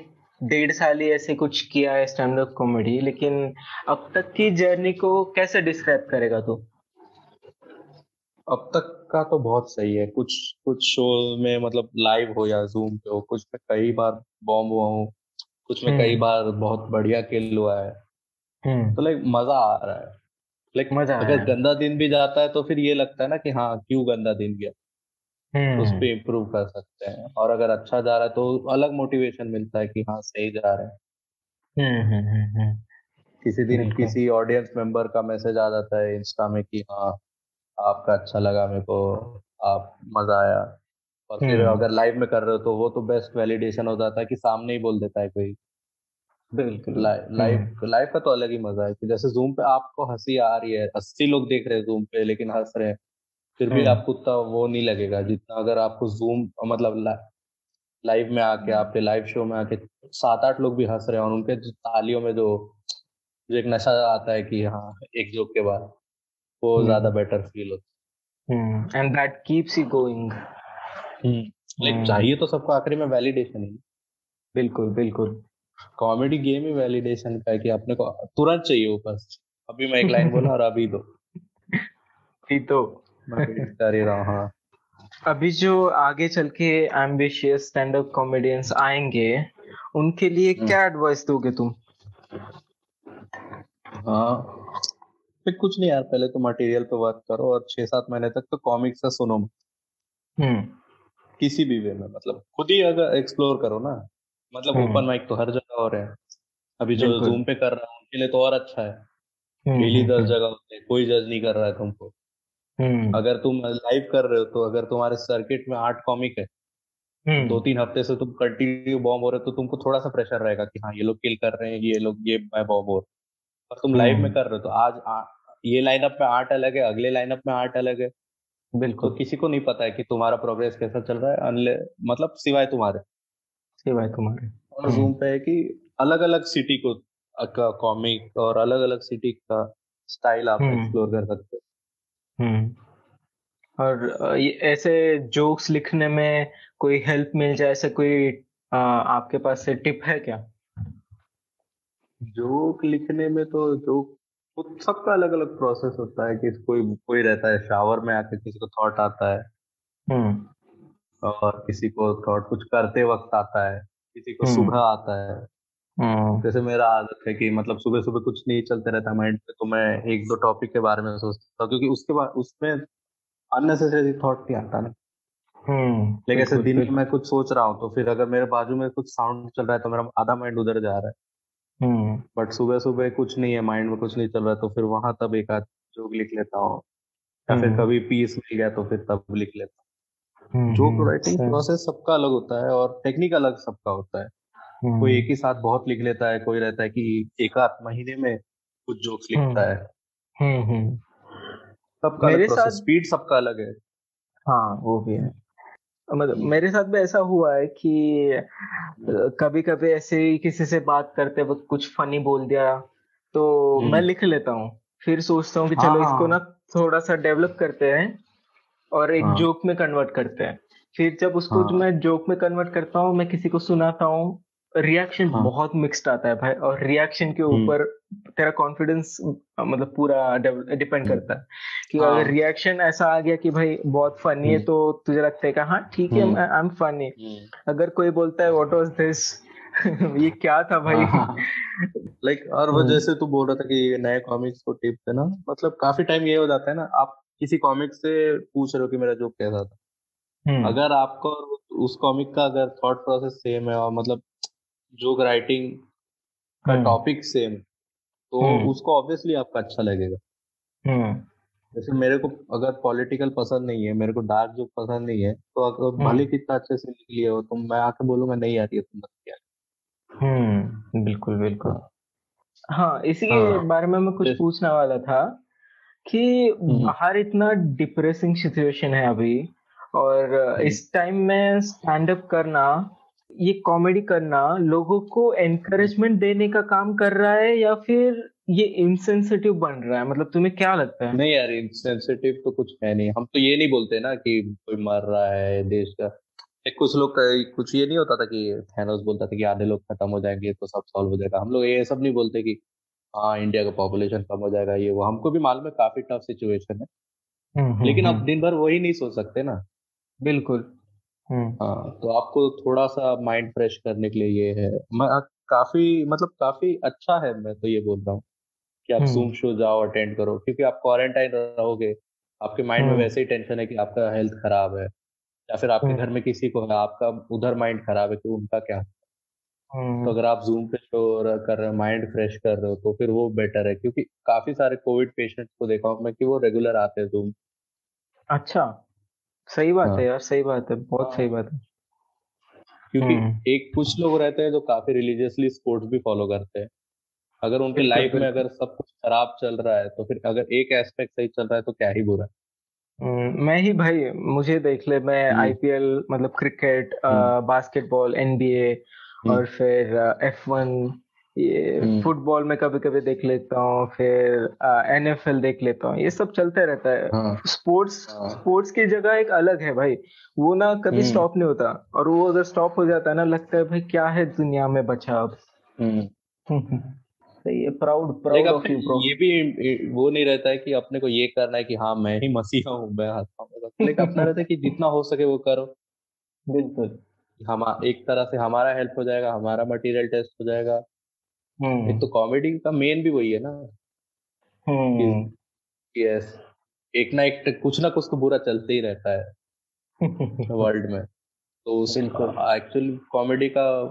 डेढ़ साल ही ऐसे कुछ किया है स्टैंड अप कॉमेडी लेकिन अब तक की जर्नी को कैसे डिस्क्राइब करेगा तू? अब तक का तो बहुत सही है। कुछ कुछ शो में मतलब लाइव हो या जूम पे हो कुछ में कई बार बॉम्ब हुआ हूँ। कुछ में कई हम्म। बार बहुत बढ़िया किल हुआ है। हम्म। तो लाइक मज़ा आ रहा है। लाइक मज़ा अगर गंदा दिन भी जाता है तो फिर ये लगता है ना कि हाँ क्यों गंदा दिन गया? तो उस हम्म पे इम्प्रूव कर सकते हैं। और अगर अच्छा जा रहा है तो अलग मोटिवेशन मिलता है कि हाँ सही जा रहे हैं। हम्म हम्म हम्म हम्म, किसी दिन किसी ऑडियंस मेंबर का मैसेज आ जाता है इंस्टा में कि हाँ आपका अच्छा लगा मेरे को आप मज़ा आया। और फिर हम्म। अगर लाइव में कर रहे हो तो वो तो बेस्ट वैलिडेशन हो जाता है कि सामने ही बोल देता है कोई। बिल्कुल लाइव हम्म लाइव का तो अलग ही मज़ा है कि जैसे जूम पे आपको हँसी आ रही है अस्सी लोग देख रहे हैं जूम पे लेकिन हंस रहे हैं फिर भी हम्म। आपको उतना वो नहीं लगेगा जितना अगर आपको जूम मतलब लाइव में आके आपके लाइव शो में आके सात आठ लोग भी हंस रहे हैं और उनके तालियों में जो जो एक नशा आता है कि हाँ एक जोक के बाद वो ज़्यादा बेटर फील होता हम्म and that keeps you going है लाइक चाहिए तो सबको आखिरी में वैलिडेशन ही। बिल्कुल बिल्कुल। कॉमेडी गेम ही वैलिडेशन का है कि अपने को तुरंत चाहिए ऊपर अभी मैं एक लाइन बोला और अभी दो। ही तो मैं कर ही रहा हूँ हाँ। अभी जो आगे चल के एम्बिशियस स्टैंड अप कॉमेडियंस आएँगे उनके लिए हम्म। क्या एडवाइस दोगे तुम? हाँ। फिर कुछ नहीं यार पहले तो मटेरियल पे वर्क करो और छह सात महीने तक तो कॉमिक्स सुनो हम्म। किसी भी वे में मतलब खुद ही अगर एक्सप्लोर करो ना मतलब हम्म। ओपन माइक तो हर जगह हो रहे हैं। अभी जो जूम पे कर रहा है उनके लिए तो और अच्छा है। हम्म, डेली दस हम्म, जगह होते हैं कोई जज नहीं कर रहा है तुमको। हम्म। अगर तुम लाइव कर रहे हो तो अगर तुम्हारे सर्किट में आठ कॉमिक है हम्म, दो तीन हफ़्ते से तुम कंटिन्यू बॉम्ब हो रहे हो तो तुमको थोड़ा सा प्रेशर रहेगा कि हाँ ये लोग किल कर रहे हैं ये लोग ये मैं बॉम्ब हो रहा। और तुम लाइव में हम्म। कर रहे हो तो आज आ, ये लाइनअप में आठ अलग है अगले लाइनअप में आठ अलग है। तो किसी को नहीं पता है कि तुम्हारा प्रोग्रेस कैसा चल रहा है अनले मतलब सिवाय तुम्हारे। सिवाय तुम्हारे। और हम्म। जूम पे है कि अलग अलग सिटी को का कॉमिक और अलग अलग सिटी का स्टाइल आप हम्म। एक्सप्लोर कर सकते हो। हम्म। और ये ऐसे जोक्स लिखने में कोई हेल्प मिल जाए ऐसे कोई अ, आपके पास से टिप है क्या? जोक लिखने में तो जोक सबका अलग अलग प्रोसेस होता है कि कोई कोई रहता है शावर में आके किसी को थॉट आता है। हम्म। और किसी को थॉट कुछ करते वक्त आता है किसी को हम्म। सुबह आता है। हम्म जैसे मेरा आदत है कि मतलब सुबह सुबह कुछ नहीं चलते रहता माइंड पे तो मैं एक दो टॉपिक के बारे में सोचता हूँ क्योंकि उसके बाद उसमें अननेसेसरी थॉट नहीं आता ना। हम्म लेकिन ऐसे दिन में मैं कुछ सोच रहा हूँ तो फिर अगर मेरे बाजू में कुछ साउंड चल रहा है तो मेरा आधा माइंड उधर जा रहा है। हम्म। बट सुबह सुबह कुछ नहीं है माइंड में कुछ नहीं चल रहा है तो फिर वहाँ तब एक आध जोक लिख लेता हूँ। या फिर हम्म। कभी पीस मिल गया तो फिर तब लिख लेता हूँ। हम्म, जोक हम्म, राइटिंग सही। प्रोसेस सबका अलग होता है और टेक्निक अलग सबका होता है। हम्म, कोई एक ही साथ बहुत लिख लेता है कोई रहता है कि एक आध महीने में कुछ जोक्स लिखता है। हम्म हम्म। सबका मेरे अलग प्रोसेस साथ- स्पीड सबका अलग है। हाँ वो भी है। मतलब मेरे साथ भी ऐसा हुआ है कि कभी कभी ऐसे ही किसी से बात करते वक्त कुछ फनी बोल दिया तो हम्म। मैं लिख लेता हूँ फिर सोचता हूँ कि हाँ, चलो हाँ। इसको ना थोड़ा सा डेवलप करते हैं और एक हाँ। जोक में कन्वर्ट करते हैं फिर जब उसको हाँ। मैं जोक में कन्वर्ट करता हूँ मैं किसी को सुनाता हूँ रिएक्शन हाँ। बहुत मिक्स्ड आता है भाई और रिएक्शन के हम्म। ऊपर तेरा कॉन्फिडेंस मतलब पूरा डिपेंड हम्म। करता है कि हाँ। अगर रिएक्शन ऐसा आ गया कि भाई बहुत फनी है हम्म। तो तुझे लगता है कि हाँ ठीक है। आई एम फनी अगर कोई बोलता है व्हाट वाज दिस ये क्या था भाई लाइक like, और वो। जैसे तू बोल रहा था कि नए कॉमिक्स को टिप देना मतलब काफ़ी टाइम ये हो जाता है ना आप किसी कॉमिक से पूछ रहे हो कि मेरा जोक कैसा था अगर आपको उस कॉमिक का अगर थॉट प्रोसेस सेम है और मतलब जोक राइटिंग का हम्म, टॉपिक सेम तो हम्म। उसको ऑब्वियसली आपका अच्छा लगेगा हम्म, जैसे मेरे को अगर पॉलिटिकल पसंद नहीं है मेरे को डार्क जोक पसंद नहीं है तो अगर हम्म। भले कितना अच्छे से लिख लिए हो तो मैं आके बोलूँगा नहीं यार ये तुम मत किया हम्म बिल्कुल बिल्कुल हाँ इसी के हाँ। बारे में मैं कुछ पूछने वाला था कि हम्म। बाहर इतना डिप्रेसिंग सिचुएशन है अभी और हम्म। इस टाइम में स्टैंड अप करना ये कॉमेडी करना लोगों को एनकरेजमेंट देने का काम कर रहा है या फिर ये इंसेंसिटिव बन रहा है? मतलब तुम्हें क्या लगता है? नहीं यार इनसेंसिटिव तो कुछ है नहीं। हम तो ये नहीं बोलते ना कि कोई मर रहा है देश का। एक कुछ लोग का- कुछ ये नहीं होता था कि थैनोस बोलता था कि आधे लोग खत्म हो जाएँगे तो सब सॉल्व हो जाएगा। हम लोग ये सब नहीं बोलते कि हाँ इंडिया का पॉपुलेशन कम हो जाएगा ये वो। हमको भी मालूम है काफ़ी टफ सिचुएशन है। हम्म, हम्म, लेकिन हम्म, आप दिन भर वही नहीं सोच सकते ना। बिल्कुल। हम्म हाँ तो आपको थोड़ा सा माइंड फ्रेश करने के लिए ये है मैं काफ़ी मतलब काफ़ी अच्छा है मैं तो ये बोल रहा हूँ कि आप हम्म। जूम शो जाओ अटेंड करो क्योंकि आप क्वारंटाइन रहोगे आपके माइंड में हम्म। वैसे ही टेंशन है कि आपका हेल्थ खराब है या फिर आपके हम्म। घर में किसी को है आपका उधर माइंड खराब है कि उनका क्या हम्म, तो अगर आप जूम पे शो कर रहे हो माइंड फ्रेश कर रहे हो तो फिर वो बेटर है क्योंकि काफ़ी सारे कोविड पेशेंट्स को देखा हूँ मैं कि वो रेगुलर आते हैं जूम अच्छा सही बात हाँ। है यार सही बात है बहुत। सही बात है क्योंकि हम्म। एक कुछ लोग रहते हैं जो काफ़ी रिलीजियसली स्पोर्ट्स भी फॉलो करते हैं अगर उनके लाइफ में अगर सब कुछ खराब चल रहा है तो फिर अगर एक एस्पेक्ट सही चल रहा है तो क्या ही बुरा है हम्म, मैं ही भाई मुझे देख ले मैं आईपीएल हम्म। मतलब क्रिकेट बास्केटबॉल एनबीए और फिर एफ़ वन ये फुटबॉल में कभी कभी देख लेता हूँ फिर एन एफ़ एल देख लेता हूँ ये सब चलते रहता है। हाँ, स्पोर्ट्स हाँ, स्पोर्ट्स की जगह एक अलग है भाई वो ना कभी स्टॉप नहीं होता और वो अगर स्टॉप हो जाता है ना लगता है भाई क्या है दुनिया में बचा अब। सही है proud proud of you bro ये भी वो नहीं रहता है कि अपने को ये करना है कि हाँ मैं ही मसीहा हूँ मैं लेकिन अपना रहता है कि जितना हो सके वो करो। बिल्कुल। हम एक तरह से हमारा हेल्प हो जाएगा हमारा मटेरियल टेस्ट हो जाएगा। एक तो कॉमेडी का मेन भी वही है ना। यस एक ना एक कुछ ना कुछ तो बुरा चलते ही रहता है। वर्ल्ड में। तो उस एक्चुअली कॉमेडी का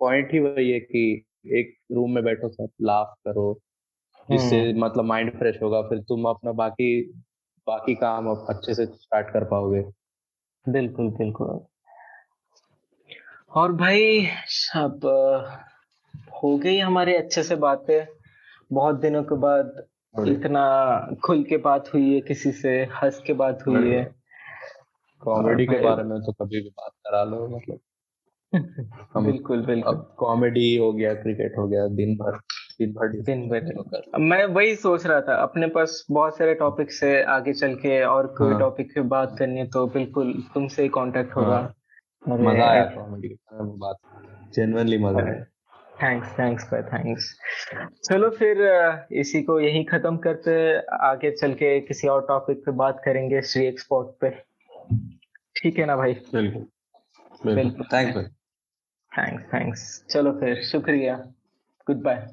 पॉइंट ही वही है कि एक रूम में बैठो सब लाफ करो। जिससे हम्म। मतलब माइंड फ्रेश होगा फिर तुम अपना बाकी बाकी काम अब अच्छे से स्टार्ट कर पाओगे। बिल्कुल बिल्कुल। और भाई अब हो गई हमारी अच्छे से बातें। बहुत दिनों के बाद इतना खुल के बात हुई है किसी से हंस के बात हुई है। कॉमेडी के बारे में तो कभी भी बात करा लो मतलब। हम बिल्कुल बिल्कुल। अब कॉमेडी हो गया क्रिकेट हो गया दिन भर दिन भर दिन भर। मैं वही सोच रहा था अपने पास बहुत सारे टॉपिक से आगे चल के और कोई हाँ। टॉपिक पे बात करनी है तो बिल्कुल तुमसे ही कांटेक्ट होगा। हाँ। मज़ा आया कॉमेडी बात। जेन्युइनली मज़ा आया। थैंक्स थैंक्स भाई थैंक्स चलो फिर इसी को यही खत्म करते आगे चल के किसी और टॉपिक पे बात करेंगे श्री एक्सपोर्ट पे। ठीक है ना भाई? बिल्कुल। बिल्कुल। थैंक्स भाई थैंक्स थैंक्स चलो फिर शुक्रिया। Good bye